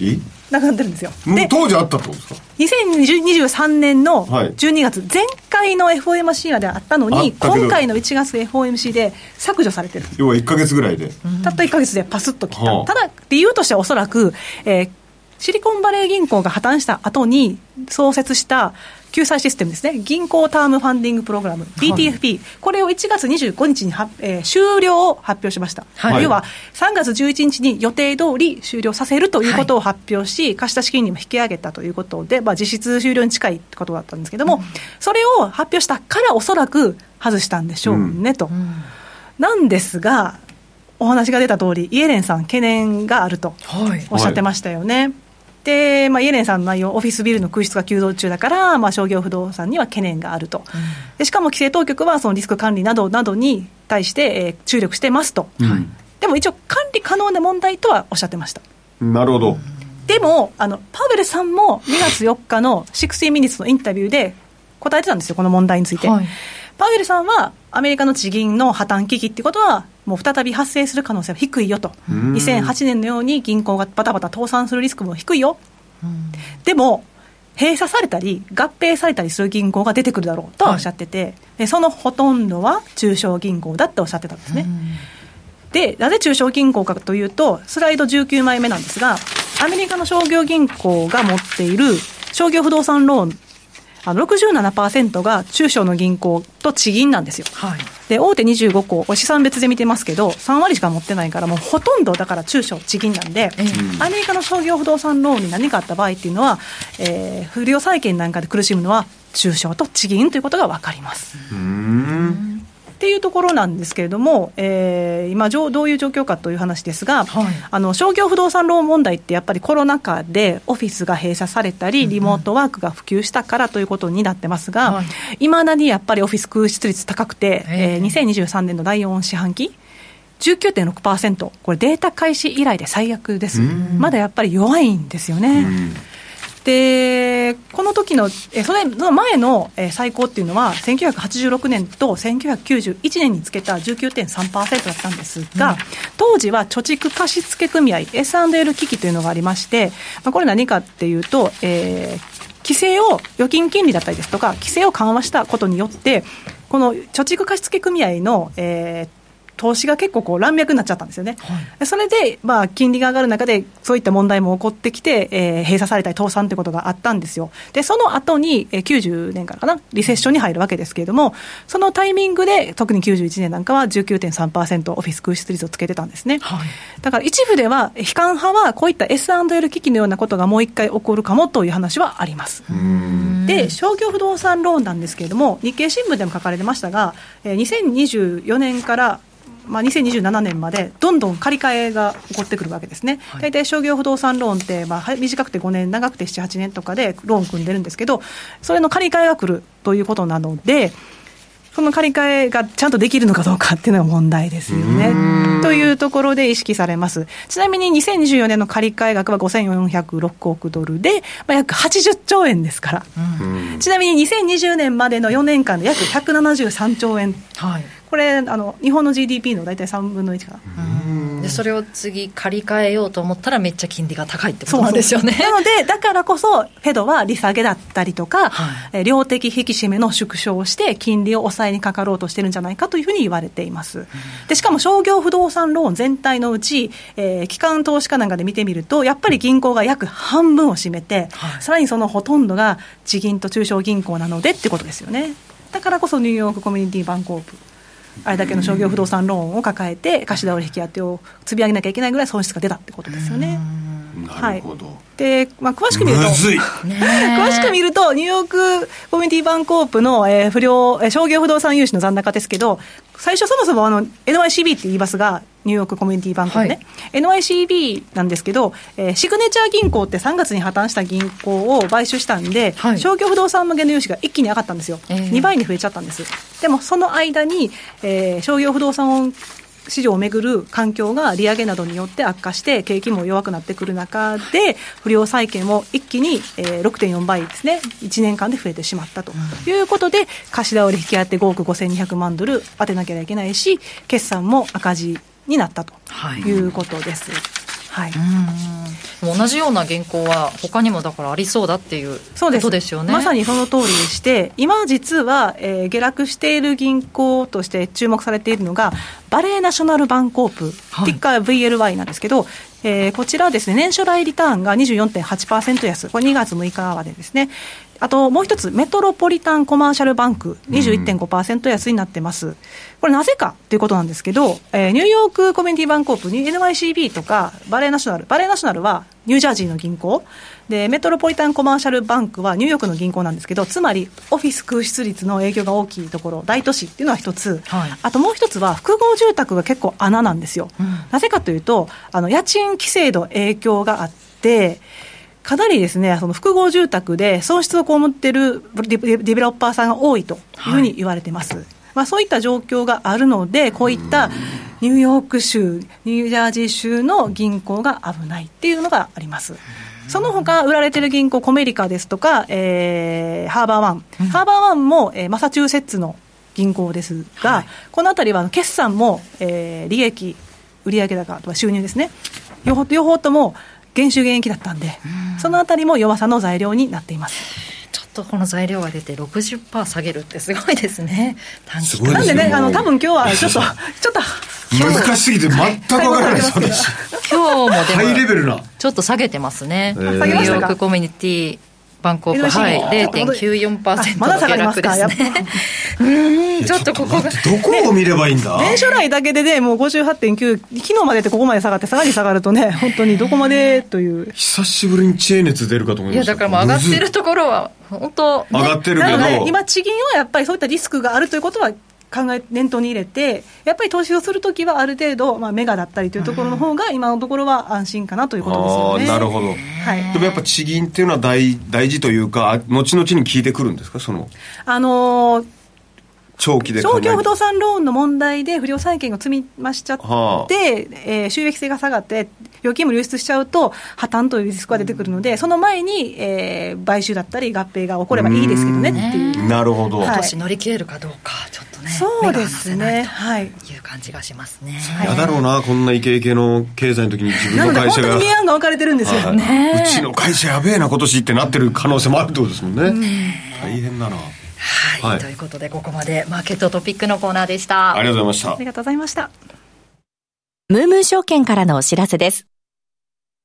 い、え？なくなってるんですよ。
で当時あったってことですか
？2023年の12月、はい、前回の FOMC であったのに、今回の1月 FOMC で削除されてる。
要は1か月ぐらいで。
たった1か月でパスッときた。はあ、ただ、理由としてはおそらく、えー、シリコンバレー銀行が破綻した後に創設した救済システムですね、銀行タームファンディングプログラム、BTFP、はい、これを1月25日には、えー、終了を発表しました、はい、要は3月11日に予定通り終了させるということを発表し、はい、貸出資金利も引き上げたということで、まあ、実質終了に近いことだったんですけども、うん、それを発表したからおそらく外したんでしょうね、うん、と。なんですが、お話が出た通り、イエレンさん、懸念があるとおっしゃってましたよね。で、まあ、イエレンさんの内容、オフィスビルの空室が急増中だから、まあ、商業不動産には懸念があると、でしかも規制当局はそのリスク管理などなどに対して、えー、注力してますと、うん、でも一応、管理可能な問題とはおっしゃってました。
なるほど。
でもあの、パウエルさんも2月4日の60ミニッツのインタビューで答えてたんですよ、この問題について。はい、パウエルさんは、アメリカの地銀の破綻危機っていうことは、もう再び発生する可能性は低いよと、2008年のように銀行がバタバタ倒産するリスクも低いよ、でも、閉鎖されたり、合併されたりする銀行が出てくるだろうとおっしゃってて、はい、そのほとんどは中小銀行だっておっしゃってたんですね。で、なぜ中小銀行かというと、スライド19枚目なんですが、アメリカの商業銀行が持っている商業不動産ローンあの67%が中小の銀行と地銀なんですよ。はい、で大手25行、資産別で見てますけど、3割しか持ってないから、もうほとんどだから中小、地銀なんで、アメリカの商業不動産ローンに何かあった場合っていうのは、えー、不良債権なんかで苦しむのは中小と地銀ということが分かります。っていうところなんですけれども、えー、今どういう状況かという話ですが、はい、あの商業不動産ローン問題ってやっぱりコロナ禍でオフィスが閉鎖されたり、リモートワークが普及したからということになってますが、い、ま、だにやっぱりオフィス空室率高くて、えー、2023年の第4四半期、19.6%、これ、データ開始以来で最悪です、まだやっぱり弱いんですよね。で、この時の、えそれの前の、え最高っていうのは、1986年と1991年につけた19.3%だったんですが、うん、当時は貯蓄貸付組合、S&L 機器というのがありまして、まあ、これ何かっていうと、えー、規制を、預金金利だったりですとか、規制を緩和したことによって、この貯蓄貸付組合の、えー、投資が結構こう乱脈になっちゃったんですよね、はい、それで、まあ、金利が上がる中で、そういった問題も起こってきて、えー、閉鎖されたり、倒産ということがあったんですよ、でその後に、えー、90年からかな、リセッションに入るわけですけれども、そのタイミングで、特に91年なんかは19.3%、オフィス空室率をつけてたんですね、はい、だから一部では、悲観派はこういった S&L 危機のようなことがもう一回起こるかもという話はあります。で商業不動産ローンなんですけれども、日経新聞でも書かれてましたが、えー、2024年からまあ、2027年までどんどん借り換えが起こってくるわけですね、はい、大体商業不動産ローンって、まあ、短くて5年、長くて7、8年とかでローン組んでるんですけど、それの借り換えが来るということなので、その借り換えがちゃんとできるのかどうかっていうのが問題ですよね。というところで意識されます。ちなみに2024年の借り換え額は5406億ドルで、まあ、約80兆円ですから。ちなみに2020年までの4年間で約173兆円。はいこれあの日本の GDP の大体3分の1か
な。でそれを次借り換えようと思ったらめっちゃ金利が高いってことなんです。よね。
なのでだからこそフェドは利下げだったりとか、はい、量的引き締めの縮小をして金利を抑えにかかろうとしてるんじゃないかというふうに言われています。でしかも商業不動産ローン全体のうち、えー、機関投資家なんかで見てみるとやっぱり銀行が約半分を占めて、はい、さらにそのほとんどが地銀と中小銀行なのでってことですよね。だからこそニューヨークコミュニティバンコープあれだけの商業不動産ローンを抱えて貸し倒れ引き当てを積み上げなきゃいけないぐらい損失が出たってことですよね。
なるほど、はい、
で、まあ、詳しく見ると、詳しく見ると、ニューヨークコミュニティバンコープの、えー、不良、えー、商業不動産融資の残高ですけど、最初そもそもあの NYCB って言いますが、ニューヨークコミュニティバンクね、はい、NYCB なんですけど、えー、シグネチャー銀行って3月に破綻した銀行を買収したんで、はい、商業不動産向けの融資が一気に上がったんですよ、えー、2倍に増えちゃったんです。でもその間に、えー、商業不動産市場をめぐる環境が利上げなどによって悪化して景気も弱くなってくる中で不良債権も一気に、えー、6.4倍ですね。1年間で増えてしまったと。いうことで貸し倒れ引き合って5億5200万ドル当てなきゃいけないし決算も赤字になったと。い。うことです。はい
はい、同じような原稿は他にもだからありそうだっていうことですよね。
まさにその通りでして今実は、えー、下落している銀行として注目されているのがバレーナショナルバンコープ、はい、ティッカー VLY なんですけど、えー、こちらですね年初来リターンが24.8%安。これ2月6日までですねあともう一つ、メトロポリタンコマーシャルバンク、21.5%安になってます。これなぜかということなんですけど、えー、ニューヨークコミュニティバンコープに NYCB とかバレーナショナル、バレーナショナルはニュージャージーの銀行、で、メトロポリタンコマーシャルバンクはニューヨークの銀行なんですけど、つまりオフィス空室率の影響が大きいところ、大都市っていうのは一つ、はい、あともう一つは複合住宅が結構穴なんですよ。うん、なぜかというと、あの家賃規制の影響があって、かなりですね、その複合住宅で損失を被っているディベロッパーさんが多いというふうに言われてます。はい、まあ、そういった状況があるので、こういったニューヨーク州、ニュージャージー州の銀行が危ないっていうのがあります。その他売られてる銀行、コメリカですとか、えー、ハーバーワン、うん、ハーバーワンも、えー、マサチューセッツの銀行ですが、はい、このあたりは決算も、えー、利益、売上高とか収入ですね、両方両方とも減収減益だったんで、そのあたりも弱さの材料になっています。
ちょっとこの材料が出て60%下げるってすごいですね。
短期間なんでね、あの多分今日はちょっと [laughs] ちょっと [laughs]
難しすぎて全くわからないです私。
今日もでも
ハイレベルな。
ちょっと下げてますね。ニューヨークコミュニティバンコク、はい、0.94%の下落ですね。うん、ちょっとここが。ど
こを見ればいいんだ？
年初来だけでね、もう58.9、昨日までってここまで下がって、さらに下がるとね、本当にどこまでという。
久しぶりに知恵熱出るかと思いま
した。いや、だからもう上がってるところは、本当、
上がってるけど、
ね、今、地銀はやっぱりそういったリスクがあるということは、考え念頭に入れて、やっぱり投資をするときは、ある程度、まあ、メガだったりというところの方が、今のところは安心かなということですよね。
なるほど、はい、でもやっぱ地銀っていうのは大大事というか、後々に効いてくるんですか、その
あのー
長期で
長期不動産ローンの問題で不良債権が積み増しちゃって、はあ、えー、収益性が下がって、預金も流出しちゃうと、破綻というリスクが出てくるので、その前に、えー、買収だったり、合併が起こればいいですけどねっていう。
なるほど、
今年乗り切れるかどうか、ちょっとね、
そうですね、
はい、いう感じがしますね。
嫌だろうな、こんなイケイケの経済の時に自分の会社が。
本当に明暗が分かれてるんですよ、ね、
うちの会社やべえな、今年ってなってる可能性もあるってことですもんね。大変だな。
はい、はい、ということでここまでマーケットトピックのコーナーでした。
ありがとうございました。
ありがとうございました。
ムームー証券からのお知らせです。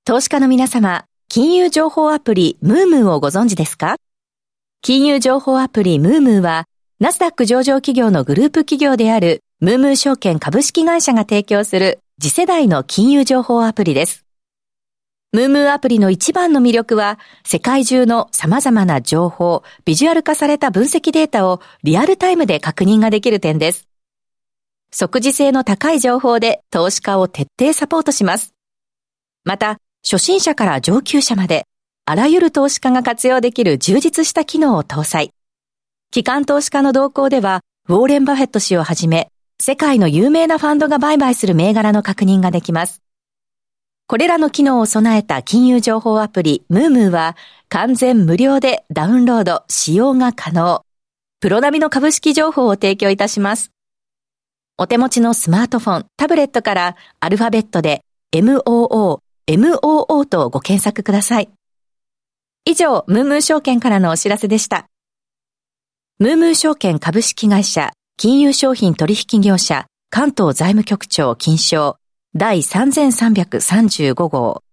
投資家の皆様金融情報アプリムームーをご存知ですか？金融情報アプリムームーはナスダック上場企業のグループ企業であるムームー証券株式会社が提供する次世代の金融情報アプリです。ムームーアプリの一番の魅力は、世界中の様々な情報、ビジュアル化された分析データをリアルタイムで確認ができる点です。即時性の高い情報で投資家を徹底サポートします。また、初心者から上級者まで、あらゆる投資家が活用できる充実した機能を搭載。機関投資家の動向では、ウォーレン・バフェット氏をはじめ、世界の有名なファンドが売買する銘柄の確認ができます。これらの機能を備えた金融情報アプリムームーは完全無料でダウンロード、使用が可能。プロ並みの株式情報を提供いたします。お手持ちのスマートフォン、タブレットからアルファベットで MOO、MOO とご検索ください。以上、ムームー証券からのお知らせでした。ムームー証券株式会社、金融商品取引業者、関東財務局長金賞、第3335号。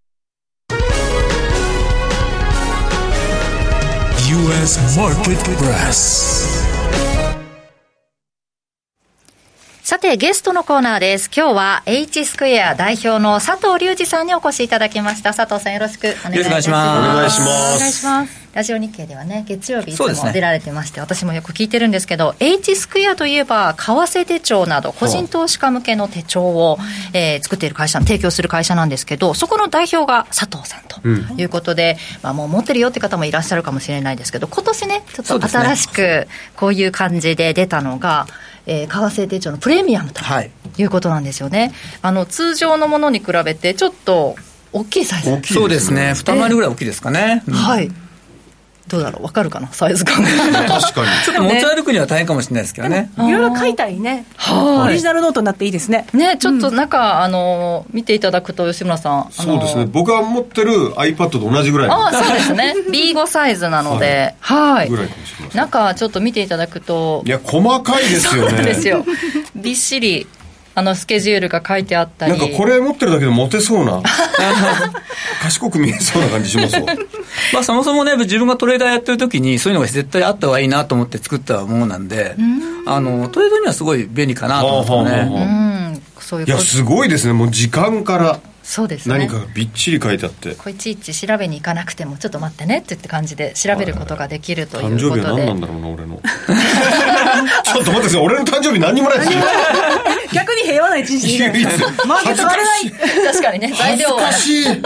US Market Press さて、ゲストのコーナーです。今日は H スクエア代表の佐藤隆二さんにお越しいただきました。佐藤さんよろしくお願いします。お
願いします。
お願いします。ラジオ日経ではね、月曜日いつも出られてまして、ね、私もよく聞いてるんですけど、H スクエアといえば、為替手帳など、個人投資家向けの手帳を、えー、作っている会社、提供する会社なんですけど、そこの代表が佐藤さんということで、うん、まあ、もう持ってるよって方もいらっしゃるかもしれないですけど、今年ね、ちょっと新しく、こういう感じで出たのが、えー、為替手帳のプレミアムとい。うことなんですよね、はい、あの通常のものに比べてちょっと大きいサイズ、
そうですね。二回りぐらい大きいですかね、
うん、はいどうだろう？分かるかな？サイズ感。
確かに。[laughs]
ちょっと持ち歩くには大変かもしれないですけどね。
いろいろ書いたりねオリジナルノートになっていいですね。
ねちょっと中、あの見ていただくと吉村さん
そうですね。僕が持ってる iPad と同じぐらい
あそうですね。[laughs] B5 サイズなので。はい。ぐらいかもしれません。中ちょっと見ていただくと。
いや細かいですよね。[laughs]
そうですよ。びっしりあのスケジュールが書いてあったり。
なんかこれ持ってるだけでモテそうな。[laughs] 賢く見えそうな感じします [laughs]
まあそもそもね自分がトレーダーやってる時にそういうのが絶対あった方がいいなと思って作ったものなんであのトレードにはすごい便利かなと思ってね。
いやすごいですね。もう時間から
そうですね。
何かびっちり書いてあって。
こいちいち調べに行かなくてもちょっと待ってねって言って感じで調べることができるということで。誕
生日は何なんだろうな俺の。[laughs] ちょっと待ってください。俺の誕生日何にもないですよ。
逆に平和な一日にマーケット荒れない。
確かにね材料は。
恥ずかしい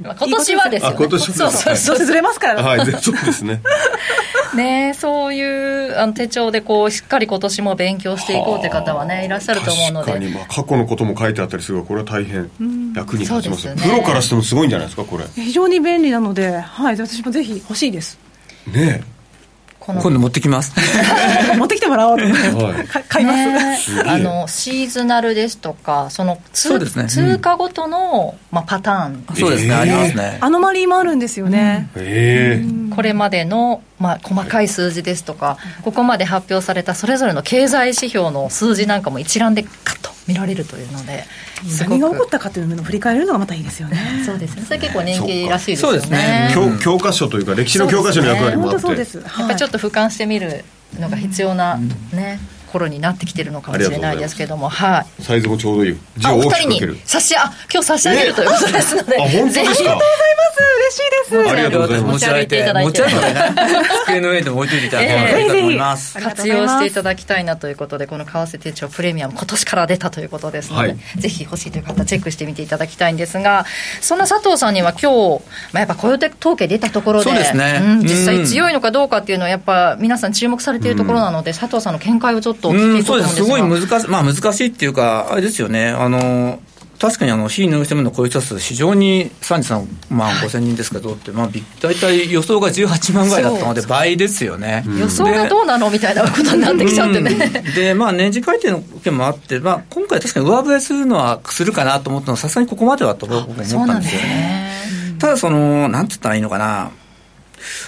今年はですよ、ね、
今年
はそうそうそう。ずれますから
はいそうですね。[laughs]
ねそういうあの手帳でこうしっかり今年も勉強していこうという方はねいらっしゃると思うので。
確かに、まあ、過去のことも書いてあったりするがこれは大変役に立ちます,、ね、プロからしてもすごいんじゃないですかこれ。
非常に便利なので、はい、私もぜひ欲しいです。
ねえ
今度持ってきます。[laughs]
持ってきてもらおうと思って、はい、買います、
ね、あのシーズナルですとかそのそうです、ね、通貨ごとの、まあ、パターン。
そうですね、ありますね。
アノマリーもあるんですよね、
え
これまでの、まあ、細かい数字ですとかここまで発表されたそれぞれの経済指標の数字なんかも一覧でカッと見られるというので
何が起こったかというのを振り返るのがまたいいですよね。[laughs]
そうですね。それ結構人気らしいですよね。そう。ですね。
教教科書というか歴史の教科書の役割もあって、
ね、やっぱりちょっと俯瞰してみるのが必要な、ね。ころになってきてるのかもしれないですけども、はい、
サイズもちょうどいい。
じゃあお二人に差しあ今日差し上げるということですので、
あ本当ですか？ありがとうございます。
嬉しいです。
ありがとうございます。
持ち歩いていただいて、
持ち歩いて机の上で置いといていただければと思います。
活用していただきたいなということで、この為替手帳プレミアム今年から出たということですので、はい、ぜひ欲しいという方チェックしてみていただきたいんですが、そんな佐藤さんには今日、まあ、やっぱ雇用統計出たところで、
でね。
うん、実際強いのかどうかっていうのはやっぱ皆さん注目されているところなので、佐藤さんの見解をちょっとお聞きしたいと思うんです。が。
すごい難しい、まあ難しいっていうか、あれですよね、あの、確かにあの非農業の雇用者数、非常に33万5千人ですけど、ってまあ、大体予想が18万ぐらいだったので、倍ですよね、
予想がどうなのみたいなことになってきちゃってね。
で、まあ、年次改定の件もあって、まあ、今回、確かに上振れするのはするかなと思ったのは、さすがにここまではと僕思ったんですよね。ただその、なんて言ったらいいのかな、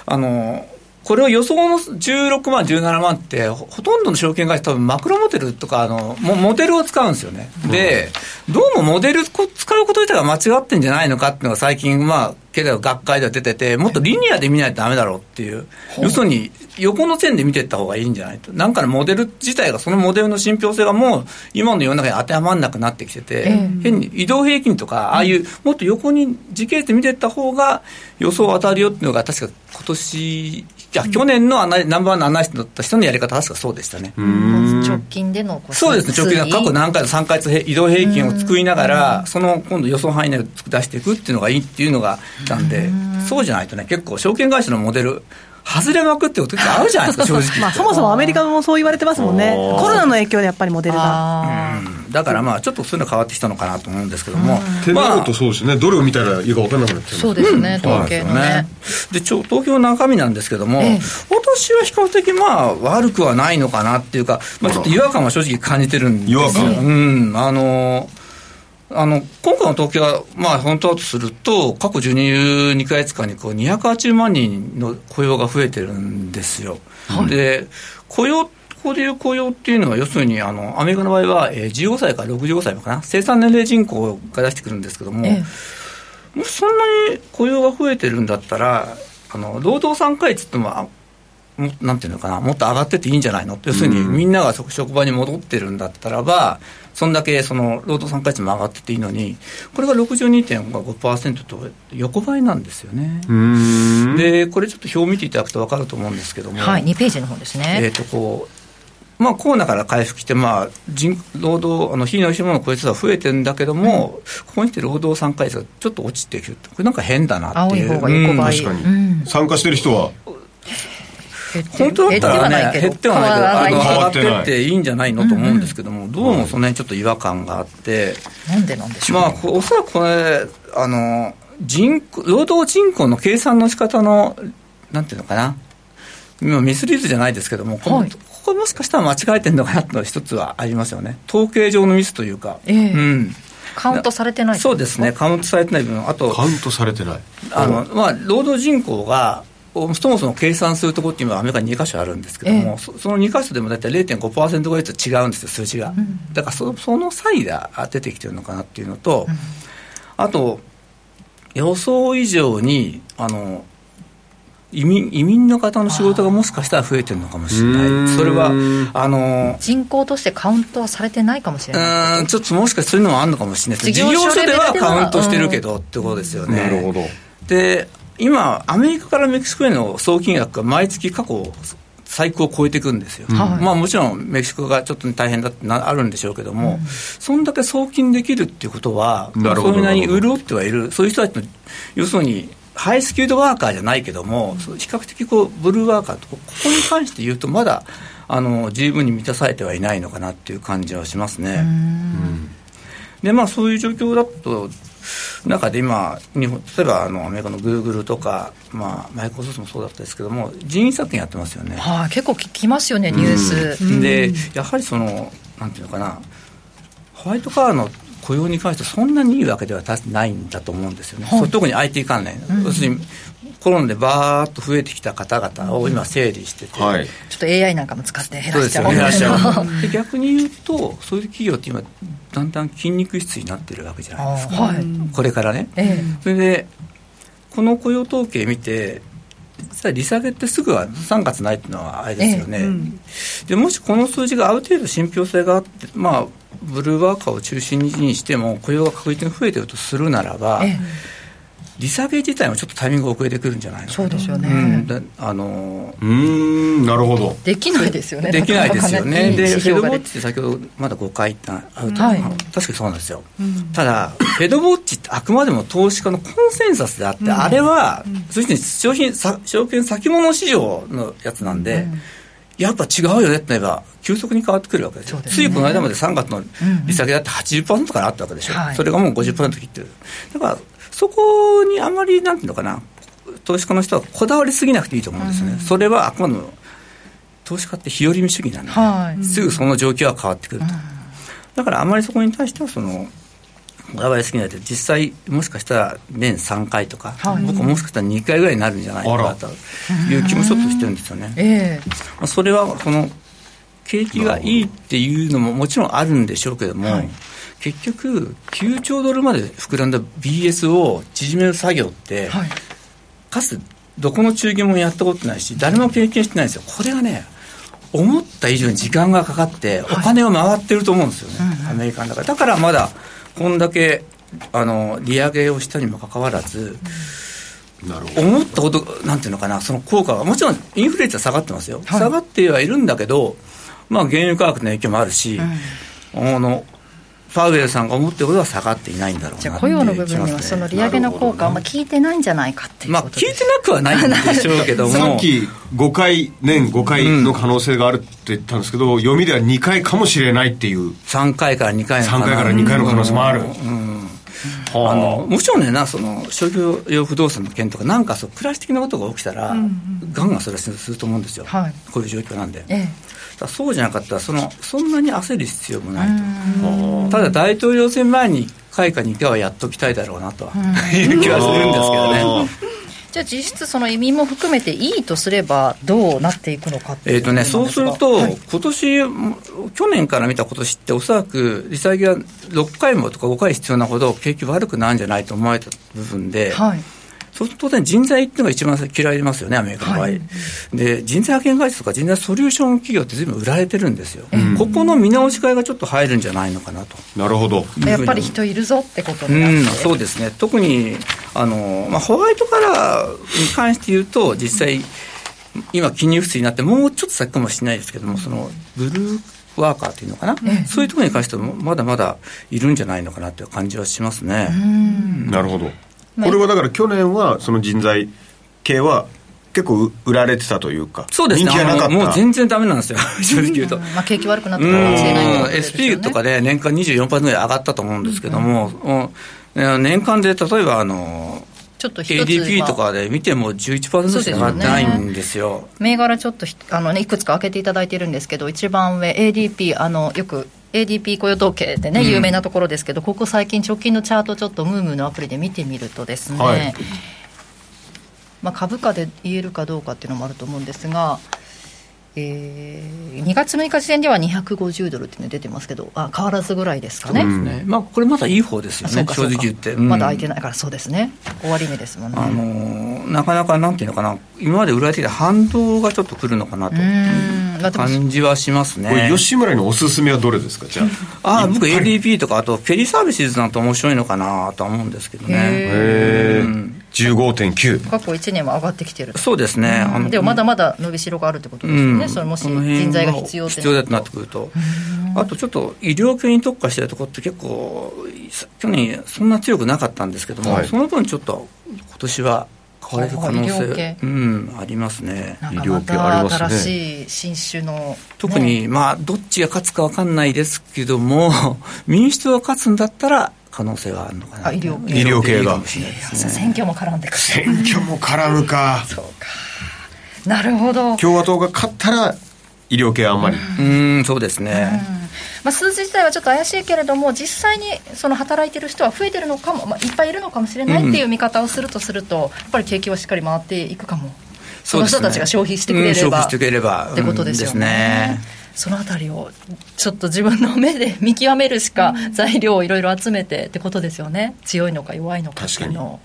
あのこれを予想の16万、17万って、ほとんどの証券会社、多分マクロモデルとかあのモ、モデルを使うんですよね。で、どうもモデル使うこと自体が間違ってんじゃないのかっていうのが最近、まあ、経済学会では出てて、もっとリニアで見ないとだめだろうっていう、要するに横の線で見ていった方がいいんじゃないと、なんかのモデル自体が、そのモデルの信憑性がもう、今の世の中に当てはまらなくなってきてて、変に移動平均とか、ああいう、もっと横に時系列で見ていった方が、予想当たるよっていうのが、確か今年じゃ去年のアナナンバーワンのアナリストだった人のやり方は確かそうでしたね。
直近での
そうですね、直近で過去何回の3回移動平均を作りながら、その今度予想範囲内で出していくっていうのがいいっていうのがなんで、そうじゃないとね、結構証券会社のモデル、外れまくってことってあるじゃないですか、[laughs] 正直。
まあ、そもそもアメリカもそう言われてますもんね、コロナの影響でやっぱりモデルが。
だからまあ、ちょっとそういうの変わってきたのかなと思うんですけども。
ってなるとそうですね、どれを見たらいいか分からなくなって
そうですね、統計のね。
で、東京の中身なんですけども、私は比較的まあ、悪くはないのかなっていうか、まあ、ちょっと違和感は正直感じてるんですよ。違和感。うん、あのーあの今回の統計が、まあ、本当だとすると、過去12か月間にこう280万人の雇用が増えてるんですよ。はい、で雇用ここでいう雇用っていうのは、要するにあのアメリカの場合は、えー、15歳から65歳かな、生産年齢人口が出してくるんですけども、ええ、もしそんなに雇用が増えてるんだったら、あの労働参加率ってもなんていうのかな、もっと上がってていいんじゃないの要するに、みんなが職場に戻ってるんだったらば、そんだけその労働参加率も上がってていいのに、これが62.5%と横ばいなんですよね。で、これちょっと表を見ていただくと分かると思うんですけども、
はい、2ページの方ですね。
えっ、とこうまあ、コロナから回復して、まあ、人労働、あの非農業の雇用数は増えてるんだけども、うん、ここに来て労働参加率がちょっと落ちてきるこれなんか変だなっていう。青い方が横ばい、
うん、確かに、参加してる人は
本当だったらね、減ってはないけど、上がってっていい。んじゃないのと思うんですけども、どうもその辺ちょっと違和感があって、
なんでなんでしょう、まあ、
おそらくこれ、あの人労働人口の計算の仕方の、なんていうのかな、今、ミスリードじゃないですけども、こここもしかしたら間違えてるのかなというのは一つはありますよね、統計上のミスというか。
えー、うん。カウントされてない
そうですね、カウントされてない分、あと、
カウントされてない。
あのまあ、労働人口がそもそも計算するところっていうのはアメリカに2か所あるんですけども、ええ、その2か所でも大体0.5%ぐらいと違うんですよ、数字が。うん、だからそその差異が出てきてるのかなっていうのと、うん、あと、予想以上に、あの、移民移民の方の仕事がもしかしたら増えてるのかもしれない、それはあの
人口としてカウントはされてないかもしれな
い。ちょっともしかしてそういうのもあるのかもしれないです。事業所ではカウントしてるけどってことですよね。
なるほど。
で今、アメリカからメキシコへの総金額が毎月過去最高を超えていくんですよ、うん、まあ、もちろんメキシコがちょっと大変だってあるんでしょうけども、うん、そんだけ送金できるっていうことは、それなりに潤ってはいる、そういう人たちの、要するに、ハイスキルドワーカーじゃないけども、比較的こうブルーワーカーと、ここに関して言うと、まだあの十分に満たされてはいないのかなっていう感じはしますね。でまあ、そういう状況だと中で今日本例えばあのアメリカのグーグルとか、まあ、マイクロソフトもそうだったですけども人員削減やってますよね、
はあ、結構聞きますよねニュース、
うん、でやはりそのなんていうのかなホワイトカーの雇用に関してそんなにいいわけではないんだと思うんですよね、はい、特に IT 関連、うん、要するにコロナでばーっと増えてきた方々を今整理してて、はい、
ちょっと AI なんかも使って減らしちゃう。
減らしちゃう。で逆に言うとそういう企業って今だんだん筋肉質になってるわけじゃないですか、はい、これからね、ええ、それでこの雇用統計見て実は利下げってすぐは3月ないっていうのはあれですよね、えうん、でもしこの数字がある程度信憑性があって、まあ、ブルーワーカーを中心にしても雇用が確実に増えてるとするならば、え利下げ自体もちょっとタイミング遅れてくるんじゃないの
そうですよね、
うん、あ
のうんなるほど。
できないですよね。
できないですよね。でフェドウォッチって先ほどまだ5回言ったアウト、はい、確かにそうなんですよ、うん、ただフェドウォッチってあくまでも投資家のコンセンサスであって、うん、あれは、うん、そして商品証券先物市場のやつなんで、やっぱ違うよねって言えば、急速に変わってくるわけですよ、すね、ついこの間まで3月の利下げだって80%からあったわけでしょ、うんうん、それがもう50%切ってる。だからそこにあまり、なんていうのかな、投資家の人はこだわりすぎなくていいと思うんですね、うん、それはあくまでも投資家って日和見主義なんで、はい、すぐその状況は変わってくると、うん、だからあまりそこに対してはその、こだわりすぎないで、実際、もしかしたら年3回とか、はい、僕はもしかしたら2回ぐらいになるんじゃないかなという気もちょっとしてるんですよね。えー、それはその景気がいいっていうのももちろんあるんでしょうけども、はい結局、9兆ドルまで膨らんだ BS を縮める作業って、はい、かつてどこの中銀もやったことないし、誰も経験してないんですよ、これがね、思った以上に時間がかかって、お金を回ってると思うんですよね、はい、アメリカの中。だからまだ、こんだけあの利上げをしたにもかかわらず、思ったこと、なんていうのかな、その効果が、もちろんインフレ率は下がってますよ、はい、下がってはいるんだけど、まあ、原油価格の影響もあるし、うん、あのパウエルさんが思ってるほどは下がっていないんだろう
じゃあ雇用の部分にはその利上げの効果はまあ効いてないんじゃないかっていう
まあ効いてなくはないんでしょうけども。[laughs]
さっき5回年5回の可能性があるって言ったんですけど、うん、読みでは2回かもしれないっていう。
3回から2回
の3回から2回の可能性もある、うん。うん。
あのもちろんねなその商業用不動産の件とかなんかそう暮らし的なことが起きたら、うんうん、ガンガンそれはすると思うんですよ、はい、こういう状況なんで、ええ、そうじゃなかったらそのそんなに焦る必要もないと。ただ大統領選前に1回か2回はやっときたいだろうなという気はするんですけどね。
じゃあ実質その移民も含めていいとすればどうなっていくのか
えっ、とねそうすると、はい、今年去年から見た今年っておそらく利下げが6回もとか5回必要なほど景気悪くなるんじゃないと思われた部分で、はいそうすると当然人材っていうのが一番嫌いますよね、アメリカの場合。はい、で、人材派遣会社とか人材ソリューション企業ってずいぶん売られてるんですよ。うん、ここの見直し会がちょっと入るんじゃないのかなと。
なるほど。
やっぱり人いるぞってことに
なって、うん、そうですね。特に、あの、まあ、ホワイトカラーに関して言うと、実際、今、金融不通になって、もうちょっと先かもしれないですけども、その、ブルーワーカーっていうのかな、そういうところに関しても、まだまだいるんじゃないのかなという感じはしますね。
なるほど。これはだから去年はその人材系は結構売られてたというか、
そうですね、人気がなかった。もう全然だめなんですよ、[laughs] 正直言うと。
まあ、景気悪くなったかもしれないと、ね、
SP とかで年間24%ぐらい上がったと思うんですけども、うん、年間で例えばあの、ちょっと ADP とかで見ても11%しか上がってないんですよ。
すね、銘柄ちょっとあの、ね、いくつか開けていただいてるんですけど、一番上、ADP、あのよく ADP 雇用統計でね、有名なところですけど、ここ最近、直近のチャート、ちょっとムームーのアプリで見てみるとですね、はい、まあ、株価で言えるかどうかっていうのもあると思うんですが、えー、2月6日時点では250ドルっていうの出てますけど、あ変わらずぐらいですかね、
ね。まあ、これまだいい方ですよね、正直言って、
うん、まだ空いてないから、そうですね、終わり目ですもんね、あの
ー、なかなかなんていうのかな、今まで売られていた反動がちょっとくるのかなと。感じはしますね。こ
れ吉村のおすすめはどれですか、じゃ
あ。あ僕、ADP とか、あとフェリーサービスなんて面白いのかなとは思うんですけどね。へ
ー、うん15.9
過去1年は上がってきてる。
そうですね、
うん、でもまだまだ伸びしろがあるってことですよね、うん、それもし人材が必要
必要だとなってくると、あとちょっと医療系に特化してるところって結構去年そんな強くなかったんですけども、はい、その分ちょっと今年は変わる可能性、うん、ありますね。
医療系ありますね。新しい新種の、
特に、まあどっちが勝つか分かんないですけども [laughs] 民主党が勝つんだったら可能性はあるのかな、
医療
医療系。が、ね、
選挙も絡んでくる。
選挙も絡むか。
そうか。なるほど。
共和党が勝ったら医療系あんまり。
うんそうですね、
まあ、数字自体はちょっと怪しいけれども実際にその働いてる人は増えてるのかも、まあ、いっぱいいるのかもしれないっていう見方をするとすると、やっぱり景気はしっかり回っていくかも。その人たちが消費してくれれば、消費
してくれれば
ってことですよね。そのあたりをちょっと自分の目で見極めるしか材料をいろいろ集めてってことですよね。強いのか弱いのかっていうのを。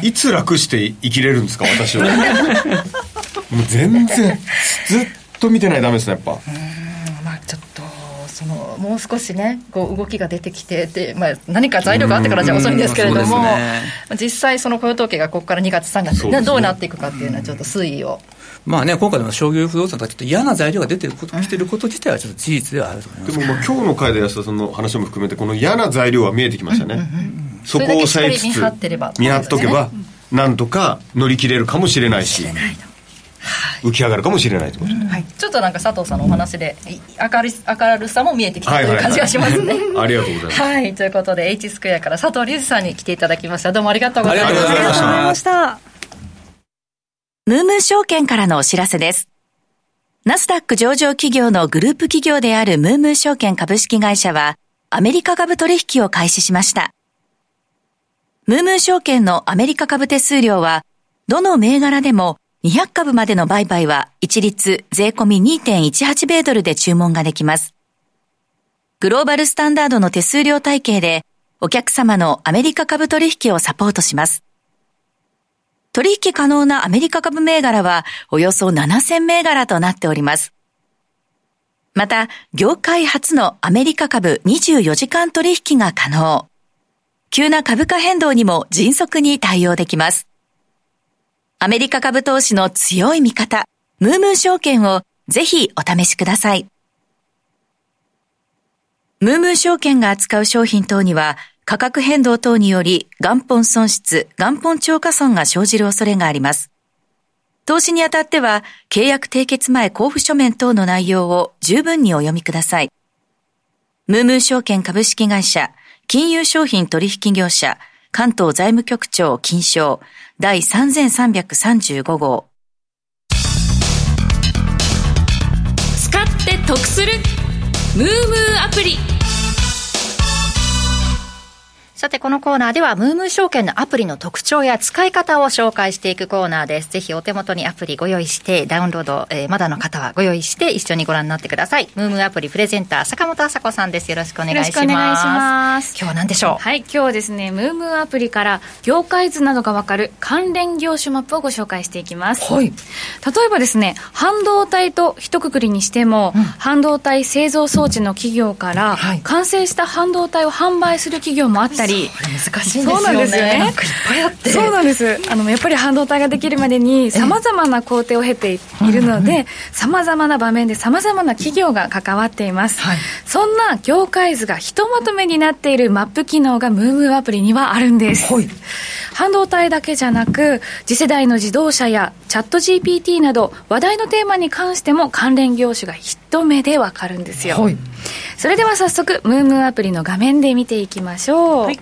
いつ楽して生きれるんですか私は。[laughs] もう全然。ずっと見てないダメですねやっぱ。
まあちょっとそのもう少しねこう動きが出てきてで、まあ、何か材料があってからじゃ遅いんですけれども、ね、実際その雇用統計がここから2月3月、ね、どうなっていくかっていうのはちょっと推移を。
まあね、今回の商業不動産とかちょっと嫌な材料が出てること、来てること自体はちょっと事実ではあると思います、
でもまあ今日の回で安田さんの話も含めてこの嫌な材料は見えてきましたね、うんうんうん、そこを抑えつつ見張っとけば、なんとか乗り切れるかもしれないし。浮き上がるかもしれないということで、
はい、ちょっとなんか佐藤さんのお話で明る明るさも見えてきたという感じがしますね、[laughs]
ありがとうございます、
はい、ということで H スクエアから佐藤隆二さんに来ていただきました。どうもありがとうござい
ました。ありがとうございました
ムームー証券からのお知らせですナスダック上場企業のグループ企業であるムームー証券株式会社はアメリカ株取引を開始しました。ムームー証券のアメリカ株手数料は、どの銘柄でも200株までの売買は一律税込2.18米ドルで注文ができます。グローバルスタンダードの手数料体系でお客様のアメリカ株取引をサポートします。取引可能なアメリカ株銘柄はおよそ7000銘柄となっております。また、業界初のアメリカ株24時間取引が可能。急な株価変動にも迅速に対応できます。アメリカ株投資の強い味方、ムームー証券をぜひお試しください。ムームー証券が扱う商品等には価格変動等により元本損失、元本超過損が生じる恐れがあります。投資にあたっては契約締結前交付書面等の内容を十分にお読みください。ムームー証券株式会社、金融商品取引業者、関東財務局長金賞第3335号。
使って得するムームーアプリ
さて、このコーナーでは、ムームー証券のアプリの特徴や使い方を紹介していくコーナーです。ぜひお手元にアプリご用意して、ダウンロード、えー、まだの方はご用意して、一緒にご覧になってください。ムームーアプリプレゼンター、坂本麻子さんです。よろしくお願いします。よろしくお願いします。今日は何でしょう？
はい、今日はですね、ムームーアプリから、業界図などがわかる関連業種マップをご紹介していきます。はい。例えばですね、半導体と一括りにしても、うん、半導体製造装置の企業から、はい、完成した半導体を販売する企業もあったり、
難しいそうなんですよね。なんかいっぱいあって。
そうなんです。あのやっぱり半導体ができるまでにさまざまな工程を経ているのでさまざまな場面でさまざまな企業が関わっています、はい、そんな業界図がひとまとめになっているマップ機能がムームーアプリにはあるんです、はい、半導体だけじゃなく次世代の自動車やチャット GPT など話題のテーマに関しても関連業種が一目でわかるんですよ、はい、それでは早速ムームーアプリの画面で見ていきましょう、はい。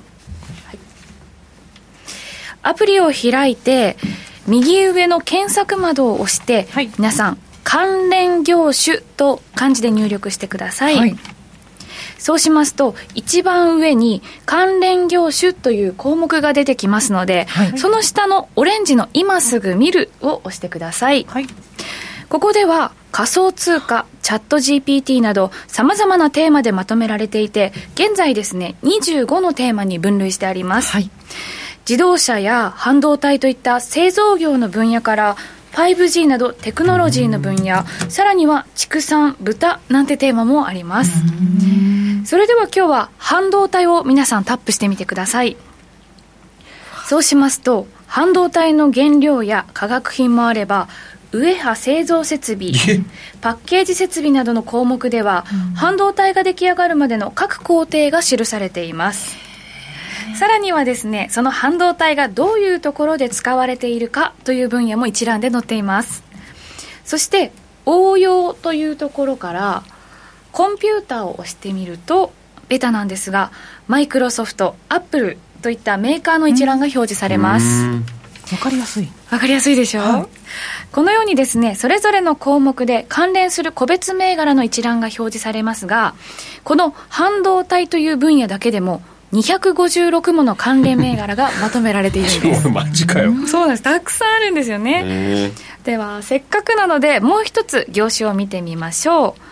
アプリを開いて、右上の検索窓を押して、はい、皆さん、関連業種と漢字で入力してください。はい、そうしますと、一番上に関連業種という項目が出てきますので、はい、その下のオレンジの今すぐ見るを押してください。ここでは仮想通貨、チャット GPT など様々なテーマでまとめられていて、現在ですね、25のテーマに分類してあります。はい。自動車や半導体といった製造業の分野から 5G などテクノロジーの分野さらには畜産豚なんてテーマもあります。それでは今日は半導体を皆さんタップしてみてください。そうしますと半導体の原料や化学品もあればウエハ製造設備パッケージ設備などの項目では、半導体が出来上がるまでの各工程が記されています。さらにはですねその半導体がどういうところで使われているかという分野も一覧で載っています。そして応用というところからコンピューターを押してみるとベタなんですがマイクロソフトアップルといったメーカーの一覧が表示されます
わかりやすい。
わかりやすいでしょ？う、はい、このようにですねそれぞれの項目で関連する個別銘柄の一覧が表示されますがこの半導体という分野だけでも256もの関連銘柄が [laughs] まとめられているんです。
マジかよ。
そうなんです。たくさんあるんですよね。ではせっかくなのでもう一つ業種を見てみましょう。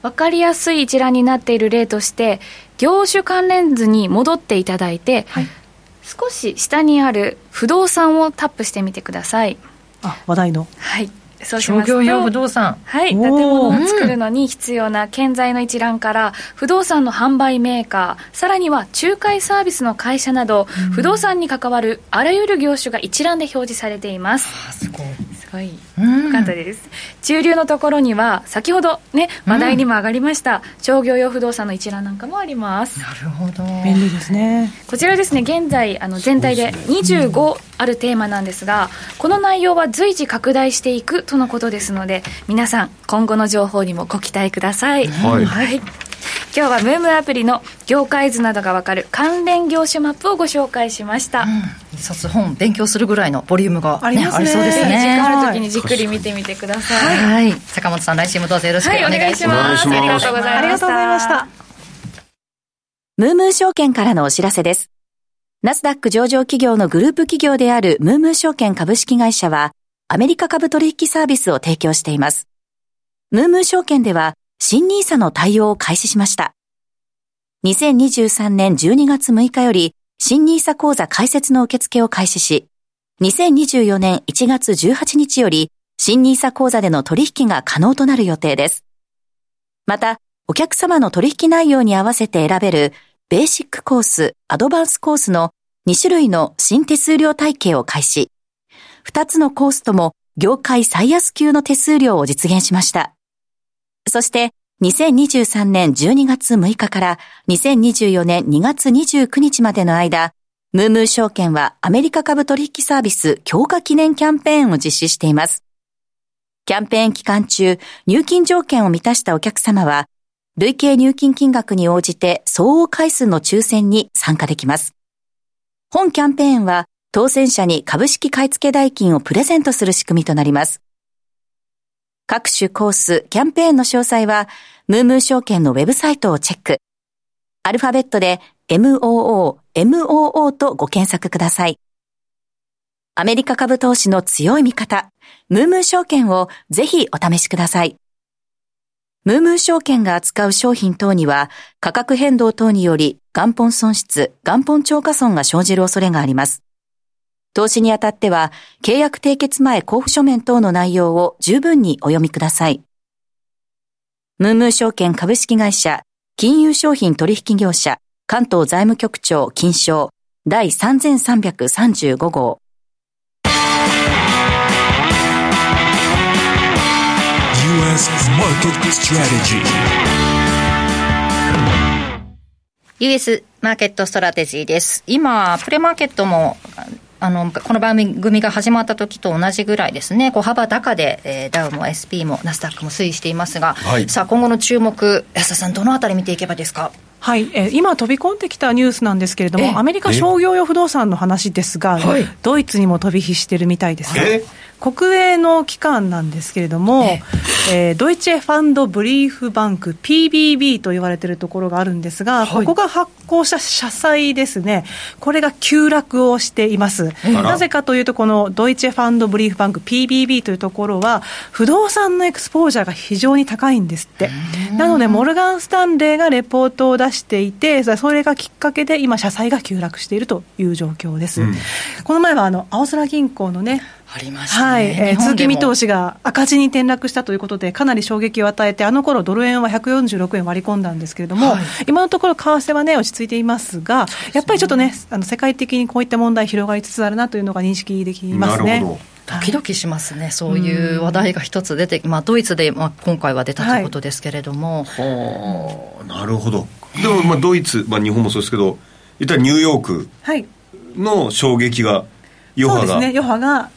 分かりやすい一覧になっている例として業種関連図に戻っていただいて、はい、少し下にある不動産をタップしてみてください。
あ話題の。
はい。
そうしますと商業用不動産。
はい。建物を作るのに必要な建材の一覧から、不動産の販売メーカーさらには仲介サービスの会社など、不動産に関わるあらゆる業種が一覧で表示されています。
すごい。
すごい。よかったです中流のところには先ほどね話題にも上がりました、商業用不動産の一覧なんかもあります。
なるほど。
便利ですね。
こちらですね現在あの全体で25あるテーマなんですがこの内容は随時拡大していくとのことですので皆さん今後の情報にもご期待ください、
はい、
はい今日はムームアプリの業界図などがわかる関連業種マップをご紹介しました、うん、
一冊本勉強するぐらいのボリュームが、
ね、ありますね。そうですね。時
間ある時にじっくり見てみてください、
はい、坂本さん来週もどうぞよろしくお願いします、
はい、ありがとうございました。
ムームー証券からのお知らせです。ナスダック上場企業のグループ企業であるムームー証券株式会社はアメリカ株取引サービスを提供しています。ムームー証券では新 nisa の対応を開始しました。2023年12月6日より新 nisa 講座開設の受付を開始し、2024年1月18日より新 nisa 講座での取引が可能となる予定です。また、お客様の取引内容に合わせて選べるベーシックコース、アドバンスコースの2種類の新手数料体系を開始。2つのコースとも業界最安級の手数料を実現しました。そして2023年12月6日から2024年2月29日までの間、ムームー証券はアメリカ株取引サービス強化記念キャンペーンを実施しています。キャンペーン期間中、入金条件を満たしたお客様は、累計入金金額に応じて相応回数の抽選に参加できます。本キャンペーンは当選者に株式買付代金をプレゼントする仕組みとなります。各種コース、キャンペーンの詳細は、ムームー証券のウェブサイトをチェック。アルファベットで MOO、MOO とご検索ください。アメリカ株投資の強い味方、ムームー証券をぜひお試しください。ムームー証券が扱う商品等には価格変動等により元本損失、元本超過損が生じる恐れがあります。投資にあたっては、契約締結前交付書面等の内容を十分にお読みください。ムームー証券株式会社、金融商品取引業者、関東財務局長金賞第3335号。
US Market Strategy US マーケットストラテジーです。今、プレマーケットもあの、この番組が始まった時と同じぐらいですね、小幅高で、えー、ダウも SP もナスダックも推移していますが、はい、さあ、今後の注目、安田さん、どのあたり見ていけばですか？
はい、えー、今飛び込んできたニュースなんですけれども、アメリカ商業用不動産の話ですが、ドイツにも飛び火してるみたいですね。国営の機関なんですけれども、えー、ドイツェファンドブリーフバンク PBB と言われているところがあるんですが、はい、ここが発行した社債ですね、これが急落をしています。なぜかというと、このドイツェファンドブリーフバンク PBB というところは、不動産のエクスポージャーが非常に高いんですって。なので、モルガン・スタンレーがレポートを出していて、それがきっかけで今、社債が急落しているという状況です。うん、この前はあの青空銀行のね、
ありました、ね、はい、
えー、通期見通しが赤字に転落したということで、かなり衝撃を与えて、あの頃ドル円は146円割り込んだんですけれども、はい、今のところ、為替はね、落ち着いていますが、やっぱりちょっとね、あの世界的にこういった問題、広がりつつあるなというのが認識できますね。
ドキドキしますね、そういう話題が一つ出て、まあ、ドイツで、まあ、今回は出たということですけれども。
はあ、なるほど。でも、まあ、ドイツ、まあ、日本もそうですけど、言ったらニューヨークの衝撃が、余波が。そうですね、余波が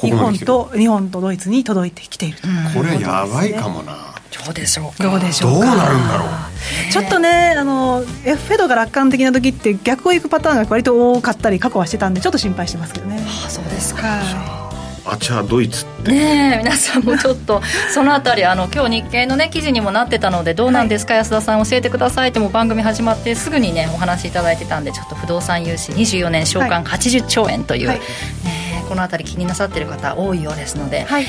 日本と日本とドイツに届いてきていると、
これやばいかもな。
どうでしょうか
どうでしょう
どうなるんだろ
う。ちょっとねあのフェドが楽観的な時って逆をいくパターンが割と多かったり過去はしてたんでちょっと心配してますけどね。
ああそうですか。
あちゃドイツって。
ねえ皆さんもちょっと [laughs] そのあたりあの今日日経のね記事にもなってたのでどうなんですか、はい、安田さん教えてくださいっても番組始まってすぐにねお話しいただいてたんでちょっと不動産融資24年償還80兆円という、はい、ねこの辺り気になさっている方多いようですので、はい、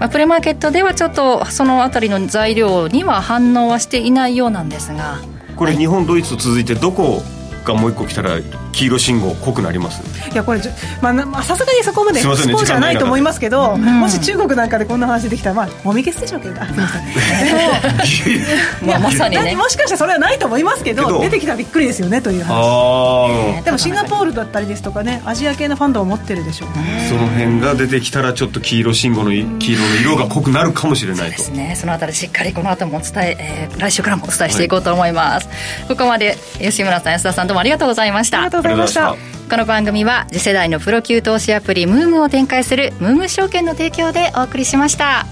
まあ、プレマーケットではちょっとその辺りの材料には反応はしていないようなんですが。
これ、日本、ドイツと続いてどこがもう一個来たら黄色信号濃くなります。
いやこれまあさすがにそこまでスポーツじゃないと思いますけど、もし中国なんかでこんな話できたらまあもみ消すでしょうけど。すみませんまあまさにねもしかしたらそれはないと思いますけど出てきたらびっくりですよねという話。でもシンガポールだったりですとかねアジア系のファンドを持ってるでしょうね。
その辺が出てきたらちょっと黄色信号の黄色の色が濃くなるかもしれないと。
そうですね。そのあたりしっかりこの後もお伝え、えー、来週からもお伝えしていこうと思います、はい、ここまで吉村さん安田さんどうもありがとうございました。
ありがございました。
この番組は次世代のプロ級投資アプリムームを展開するムーム証券の提供でお送りしました。